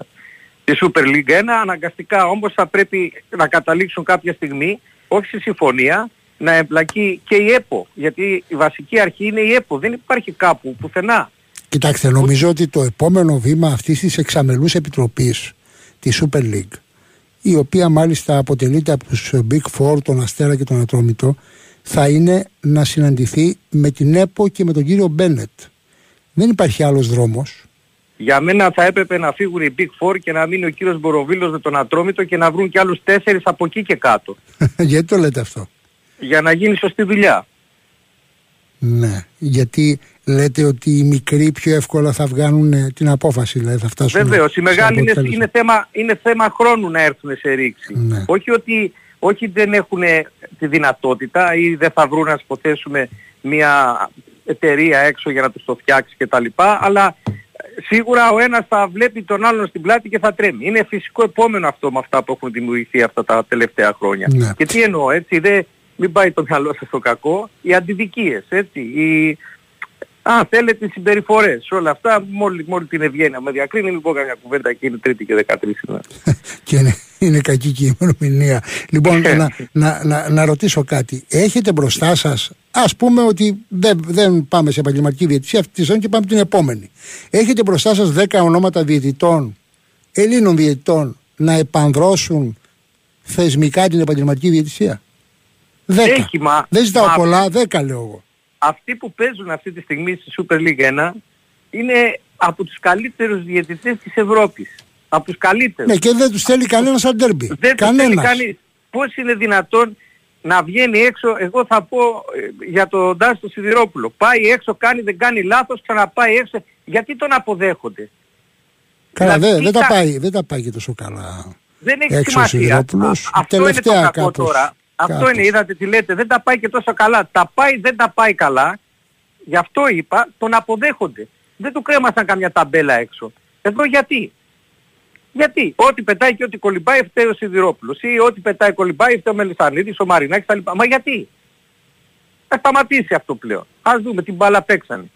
[SPEAKER 3] τη Super League 1, αναγκαστικά όμως θα πρέπει να καταλήξουν κάποια στιγμή, όχι στη συμφωνία, να εμπλακεί και η ΕΠΟ. Γιατί η βασική αρχή είναι η ΕΠΟ. Δεν υπάρχει κάπου, πουθενά.
[SPEAKER 1] Κοιτάξτε, νομίζω ότι το επόμενο βήμα αυτής της εξαμελούς επιτροπής της Super League η οποία μάλιστα αποτελείται από τους Big Four, τον Αστέρα και τον Ατρόμητο θα είναι να συναντηθεί με την ΕΠΟ και με τον κύριο Μπένετ. Δεν υπάρχει άλλος δρόμος.
[SPEAKER 3] Για μένα θα έπρεπε να φύγουν οι Big Four και να μείνει ο κύριος Μποροβίλος με τον Ατρόμητο και να βρουν και άλλους τέσσερις από εκεί και κάτω.
[SPEAKER 1] Γιατί το λέτε αυτό;
[SPEAKER 3] Για να γίνει σωστή δουλειά.
[SPEAKER 1] Ναι, γιατί λέτε ότι οι μικροί πιο εύκολα θα βγάλουν ε, την απόφαση, δηλαδή θα φτάσουν
[SPEAKER 3] Βεβαίως, οι
[SPEAKER 1] σε
[SPEAKER 3] μεγάλοι είναι,
[SPEAKER 1] αποτέλεσμα.
[SPEAKER 3] είναι, θέμα, είναι θέμα χρόνου να έρθουν σε ρήξη.
[SPEAKER 1] Ναι.
[SPEAKER 3] Όχι ότι όχι δεν έχουν τη δυνατότητα ή δεν θα βρουν να υποθέσουμε μια εταιρεία έξω για να τους το φτιάξει κτλ. Αλλά ε, σίγουρα ο ένας θα βλέπει τον άλλον στην πλάτη και θα τρέμει. Είναι φυσικό επόμενο αυτό με αυτά που έχουν δημιουργηθεί αυτά τα τελευταία χρόνια.
[SPEAKER 1] Ναι.
[SPEAKER 3] Και τι εννοώ έτσι, δεν, μην πάει το μυαλό σας στο κακό, οι αντιδικίες, έτσι, οι, αν θέλετε τις συμπεριφορές, όλα αυτά, μόλι, μόλι την ευγένεια με διακρίνει, μην πω καμιά κουβέντα και είναι τρίτη και 13 σήμερα.
[SPEAKER 1] και είναι, είναι κακή και η ημερομηνία. Λοιπόν, να, να, να, να ρωτήσω κάτι. Έχετε μπροστά σας, ας πούμε ότι δεν, δεν πάμε σε επαγγελματική διαιτησία αυτή τη ζώνη και πάμε την επόμενη. Έχετε μπροστά σας 10 ονόματα διαιτητών, Ελλήνων διαιτητών, να επανδρώσουν θεσμικά την επαγγελματική διαιτησία; 10.
[SPEAKER 3] Έχει, μα-
[SPEAKER 1] δεν ζητάω
[SPEAKER 3] μα-
[SPEAKER 1] πολλά, 10 λέω εγώ.
[SPEAKER 3] Αυτοί που παίζουν αυτή τη στιγμή στη Super League 1 είναι από τους καλύτερους διαιτητές της Ευρώπης. Από τους καλύτερους.
[SPEAKER 1] Ναι, και δεν τους θέλει κανένας σαν τέρμπι.
[SPEAKER 3] Δεν τους θέλει
[SPEAKER 1] Κανένας.
[SPEAKER 3] κανείς. Πώς είναι δυνατόν να βγαίνει έξω, εγώ θα πω ε, για τον Τάστο Σιδηρόπουλο. Πάει έξω, κάνει, δεν κάνει λάθος, ξαναπάει έξω. Γιατί τον αποδέχονται;
[SPEAKER 1] Καλά,
[SPEAKER 3] Δηλαδή,
[SPEAKER 1] δεν, δεν, τα
[SPEAKER 3] κα-
[SPEAKER 1] πάει, δεν τα πάει και τόσο καλά.
[SPEAKER 3] Δεν έχει
[SPEAKER 1] Έξω ο
[SPEAKER 3] σημασία.
[SPEAKER 1] Σιδηρόπουλος,
[SPEAKER 3] Α- Αυτό
[SPEAKER 1] τελευταία
[SPEAKER 3] είναι το κακό
[SPEAKER 1] κάπως,
[SPEAKER 3] τώρα. Αυτό
[SPEAKER 1] κάπως.
[SPEAKER 3] είναι, είδατε τι λέτε, δεν τα πάει και τόσο καλά. Τα πάει, δεν τα πάει καλά. Γι' αυτό είπα, τον αποδέχονται. Δεν του κρέμασαν καμιά ταμπέλα έξω. Εδώ γιατί; Γιατί; Ό,τι πετάει και ό,τι κολυμπάει φταίει ο Σιδηρόπουλος. Ή ό,τι πετάει κολυμπάει φταίει ο Μελισανίδης, ο Μαρινάκης κτλ. Μα γιατί; Θα σταματήσει αυτό πλέον. Ας δούμε την μπάλα παίξανε.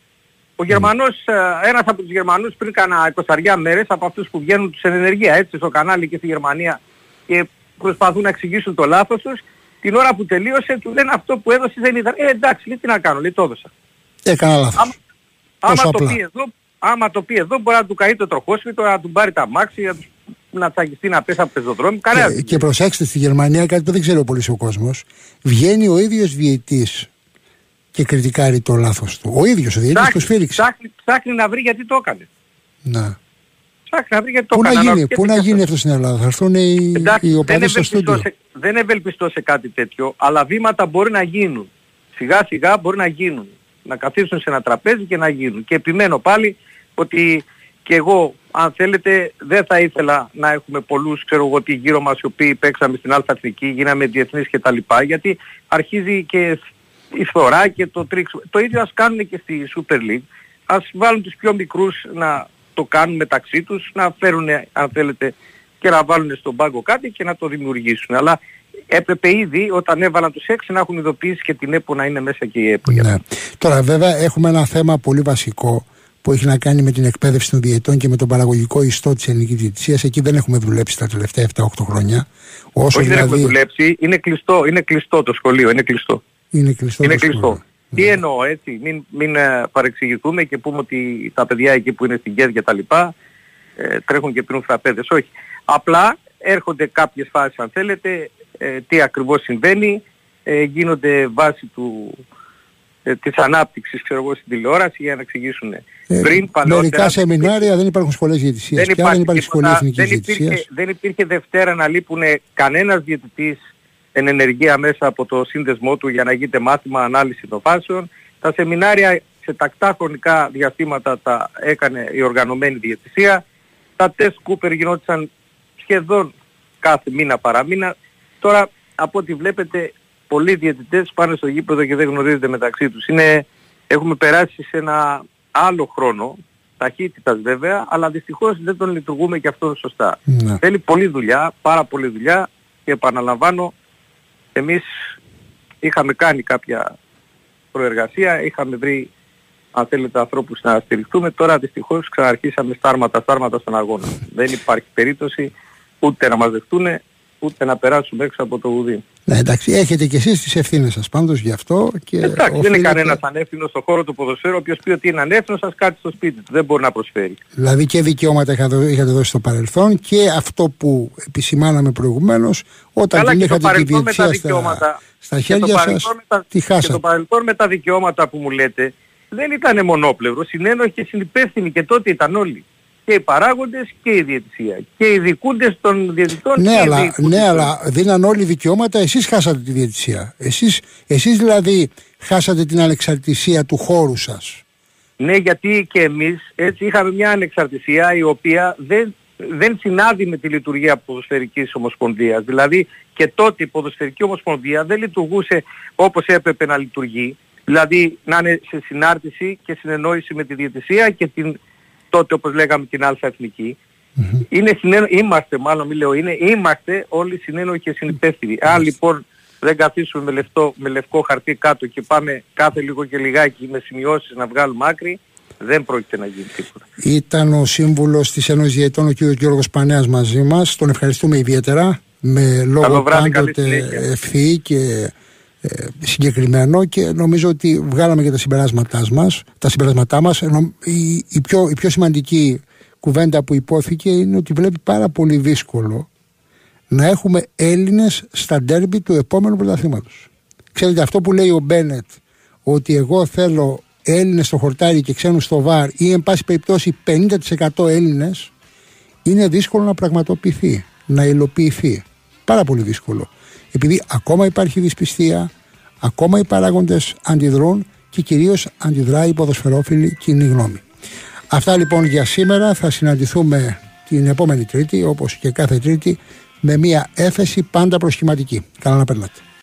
[SPEAKER 3] Ο Γερμανός, ε, ένας από τους Γερμανούς πριν κάνα 20 μέρες από αυτούς που βγαίνουν τους εν ενεργεία έτσι στο κανάλι και στη Γερμανία και προσπαθούν να εξηγήσουν το λάθος τους, την ώρα που τελείωσε του λένε αυτό που έδωσε δεν ήταν. Ε εντάξει, λέει, τι να κάνω, λέει το έδωσα.
[SPEAKER 1] Έκανα λάθος.
[SPEAKER 3] Άμα, άμα το,
[SPEAKER 1] απλά.
[SPEAKER 3] πει εδώ, άμα το πει εδώ μπορεί να του καεί το τροχόσπιτο, να του πάρει τα μάξι, να, του- να τσακιστεί να πέσει από πεζοδρόμιο. Κανένα.
[SPEAKER 1] Και, και προσέξτε στη Γερμανία κάτι που δεν ξέρει ο πολύς ο κόσμος. Βγαίνει ο ίδιος διαιτή και κριτικάρει το λάθος του. Ο ίδιος ο διαιτή του σφύριξε.
[SPEAKER 3] ψάχνει, ψάχνει να βρει γιατί το έκανε.
[SPEAKER 1] Να.
[SPEAKER 3] Ψάχνει να βρει γιατί το
[SPEAKER 1] Πού να
[SPEAKER 3] έκανε.
[SPEAKER 1] γίνει,
[SPEAKER 3] Αναρωτιέται
[SPEAKER 1] πού να
[SPEAKER 3] και
[SPEAKER 1] γίνει
[SPEAKER 3] αυτός.
[SPEAKER 1] αυτός στην Ελλάδα, θα έρθουν οι,
[SPEAKER 3] Εντάξει,
[SPEAKER 1] οι
[SPEAKER 3] δεν,
[SPEAKER 1] οπαδοί στο
[SPEAKER 3] ευελπιστώ
[SPEAKER 1] στούντιο.
[SPEAKER 3] σε, δεν ευελπιστώ σε κάτι τέτοιο, αλλά βήματα μπορεί να γίνουν. Σιγά σιγά μπορεί να γίνουν. Να καθίσουν σε ένα τραπέζι και να γίνουν. Και επιμένω πάλι ότι και εγώ αν θέλετε δεν θα ήθελα να έχουμε πολλούς ξέρω εγώ τι γύρω μας οι οποίοι παίξαμε στην Αλφα Εθνική, γίναμε διεθνείς κτλ. Γιατί αρχίζει και η φορά και το τρίξιμο. Το ίδιο ας κάνουν και στη Super League. Ας βάλουν τους πιο μικρούς να το κάνουν μεταξύ τους, να φέρουν αν θέλετε και να βάλουν στον πάγκο κάτι και να το δημιουργήσουν. Αλλά έπρεπε ήδη όταν έβαλαν τους έξι να έχουν ειδοποιήσει και την ΕΠΟ να είναι μέσα και η ΕΠΟ.
[SPEAKER 1] Ναι. Τώρα βέβαια έχουμε ένα θέμα πολύ βασικό που έχει να κάνει με την εκπαίδευση των διαιτών και με τον παραγωγικό ιστό της ελληνικής διαιτησίας. Εκεί δεν έχουμε δουλέψει τα τελευταία 7-8 χρόνια.
[SPEAKER 3] Όσο Όχι δηλαδή... δεν έχουμε δουλέψει, είναι κλειστό, είναι κλειστό το σχολείο, είναι κλειστό.
[SPEAKER 1] Είναι κλειστό.
[SPEAKER 3] Είναι κλειστό. Τι ναι. εννοώ έτσι, μην, μην ε, παρεξηγηθούμε και πούμε ότι τα παιδιά εκεί που είναι στην ΚΕΔ και τα λοιπά ε, τρέχουν και πίνουν φραπέδες. Όχι. Απλά έρχονται κάποιες φάσεις αν θέλετε, ε, τι ακριβώς συμβαίνει, ε, γίνονται βάση του, ε, της ανάπτυξης ξέρω εγώ στην τηλεόραση για να εξηγήσουν ε, πριν
[SPEAKER 1] παλαιότερα. Μερικά σεμινάρια δεν υπάρχουν σχολές διαιτησίας δεν, υπάρχει, δεν υπάρχει σχολή εθνικής
[SPEAKER 3] δεν υπήρχε, δεν υπήρχε Δευτέρα να λείπουν κανένας διαιτητής εν ενεργεία μέσα από το σύνδεσμό του για να γίνεται μάθημα ανάλυση των φάσεων. Τα σεμινάρια σε τακτά χρονικά διαστήματα τα έκανε η οργανωμένη διαιτησία. Τα τεστ Κούπερ γινόντουσαν σχεδόν κάθε μήνα παραμήνα. Τώρα από ό,τι βλέπετε πολλοί διαιτητές πάνε στο γήπεδο και δεν γνωρίζονται μεταξύ τους. Είναι, έχουμε περάσει σε ένα άλλο χρόνο, ταχύτητας βέβαια, αλλά δυστυχώς δεν τον λειτουργούμε και αυτό σωστά. Ναι. Θέλει πολλή δουλειά, πάρα πολλή δουλειά και επαναλαμβάνω, εμείς είχαμε κάνει κάποια προεργασία, είχαμε βρει αν θέλετε ανθρώπους να στηριχτούμε, τώρα δυστυχώς ξαναρχίσαμε στάρματα στάρματα στον αγώνα. δεν υπάρχει περίπτωση ούτε να μας δεχτούν, ούτε να περάσουμε έξω από το γουδί.
[SPEAKER 1] Ναι, εντάξει, έχετε κι εσείς τις ευθύνες σας πάντως γι' αυτό. Και
[SPEAKER 3] εντάξει, οφείλετε... δεν είναι κανένας ανεύθυνος στον χώρο του ποδοσφαίρου, όποιος πει ότι είναι ανεύθυνος σας κάτσει στο σπίτι του, δεν μπορεί να προσφέρει.
[SPEAKER 1] Δηλαδή και δικαιώματα είχατε δώσει στο παρελθόν και αυτό που επισημάναμε προηγουμένως, όταν
[SPEAKER 3] Καλά,
[SPEAKER 1] την είχατε
[SPEAKER 3] τη διετησία στα,
[SPEAKER 1] στα χέρια σας,
[SPEAKER 3] τα,
[SPEAKER 1] τη χάσατε.
[SPEAKER 3] Και το παρελθόν με τα δικαιώματα που μου λέτε, δεν ήταν μονόπλευρος, συνένοχοι και συνυπεύθυνοι και τότε ήταν όλοι και οι παράγοντες και η διαιτησία. Και οι δικούντες των διαιτητών
[SPEAKER 1] ναι,
[SPEAKER 3] και
[SPEAKER 1] αλλά,
[SPEAKER 3] οι
[SPEAKER 1] ναι, αλλά δίναν όλοι δικαιώματα, εσείς χάσατε τη διαιτησία. Εσείς, εσείς δηλαδή χάσατε την ανεξαρτησία του χώρου σας.
[SPEAKER 3] Ναι, γιατί και εμείς έτσι είχαμε μια ανεξαρτησία η οποία δεν, δεν συνάδει με τη λειτουργία ποδοσφαιρικής ομοσπονδίας. Δηλαδή και τότε η ποδοσφαιρική ομοσπονδία δεν λειτουργούσε όπως έπρεπε να λειτουργεί. Δηλαδή να είναι σε συνάρτηση και συνεννόηση με τη διαιτησία και την τότε όπως λέγαμε την Αλφα Εθνική, mm-hmm. είναι συνένο, είμαστε μάλλον μην λέω είναι, είμαστε όλοι συνένοχοι και συνυπεύθυνοι. Mm-hmm. Αν λοιπόν δεν καθίσουμε με, λευκό, με λευκό χαρτί κάτω και πάμε κάθε λίγο και λιγάκι με σημειώσεις να βγάλουμε άκρη, δεν πρόκειται να γίνει τίποτα.
[SPEAKER 1] Ήταν ο σύμβουλος της Ένωσης Διαιτών, ο κ. Γιώργος Πανέας μαζί μας. Τον ευχαριστούμε ιδιαίτερα με λόγο πάντοτε ευθύ και ε, συγκεκριμένο και νομίζω ότι βγάλαμε και τα συμπεράσματά μας, τα συμπεράσματά μας η, η, πιο, η πιο σημαντική κουβέντα που υπόθηκε είναι ότι βλέπει πάρα πολύ δύσκολο να έχουμε Έλληνες στα ντέρμπι του επόμενου πρωταθλήματος. Ξέρετε αυτό που λέει ο Μπένετ ότι εγώ θέλω Έλληνες στο χορτάρι και ξένους στο βαρ ή εν πάση περιπτώσει 50% Έλληνες είναι δύσκολο να πραγματοποιηθεί, να υλοποιηθεί. Πάρα πολύ δύσκολο επειδή ακόμα υπάρχει δυσπιστία, ακόμα οι παράγοντες αντιδρούν και κυρίως αντιδράει η ποδοσφαιρόφιλη κοινή γνώμη. Αυτά λοιπόν για σήμερα. Θα συναντηθούμε την επόμενη Τρίτη, όπως και κάθε Τρίτη, με μια έφεση πάντα προσχηματική. Καλά να περνάτε.